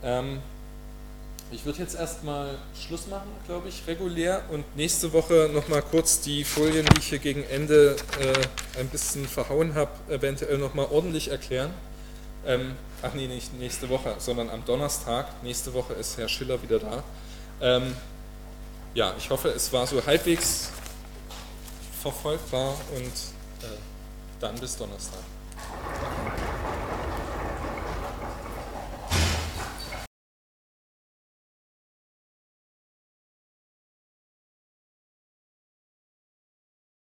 Ähm, ich würde jetzt erstmal Schluss machen, glaube ich, regulär und nächste Woche nochmal kurz die Folien, die ich hier gegen Ende äh, ein bisschen verhauen habe, eventuell nochmal ordentlich erklären. Ähm, ach nee, nicht nächste Woche, sondern am Donnerstag. Nächste Woche ist Herr Schiller wieder da. Ähm, ja, ich hoffe, es war so halbwegs verfolgbar und äh, dann bis Donnerstag.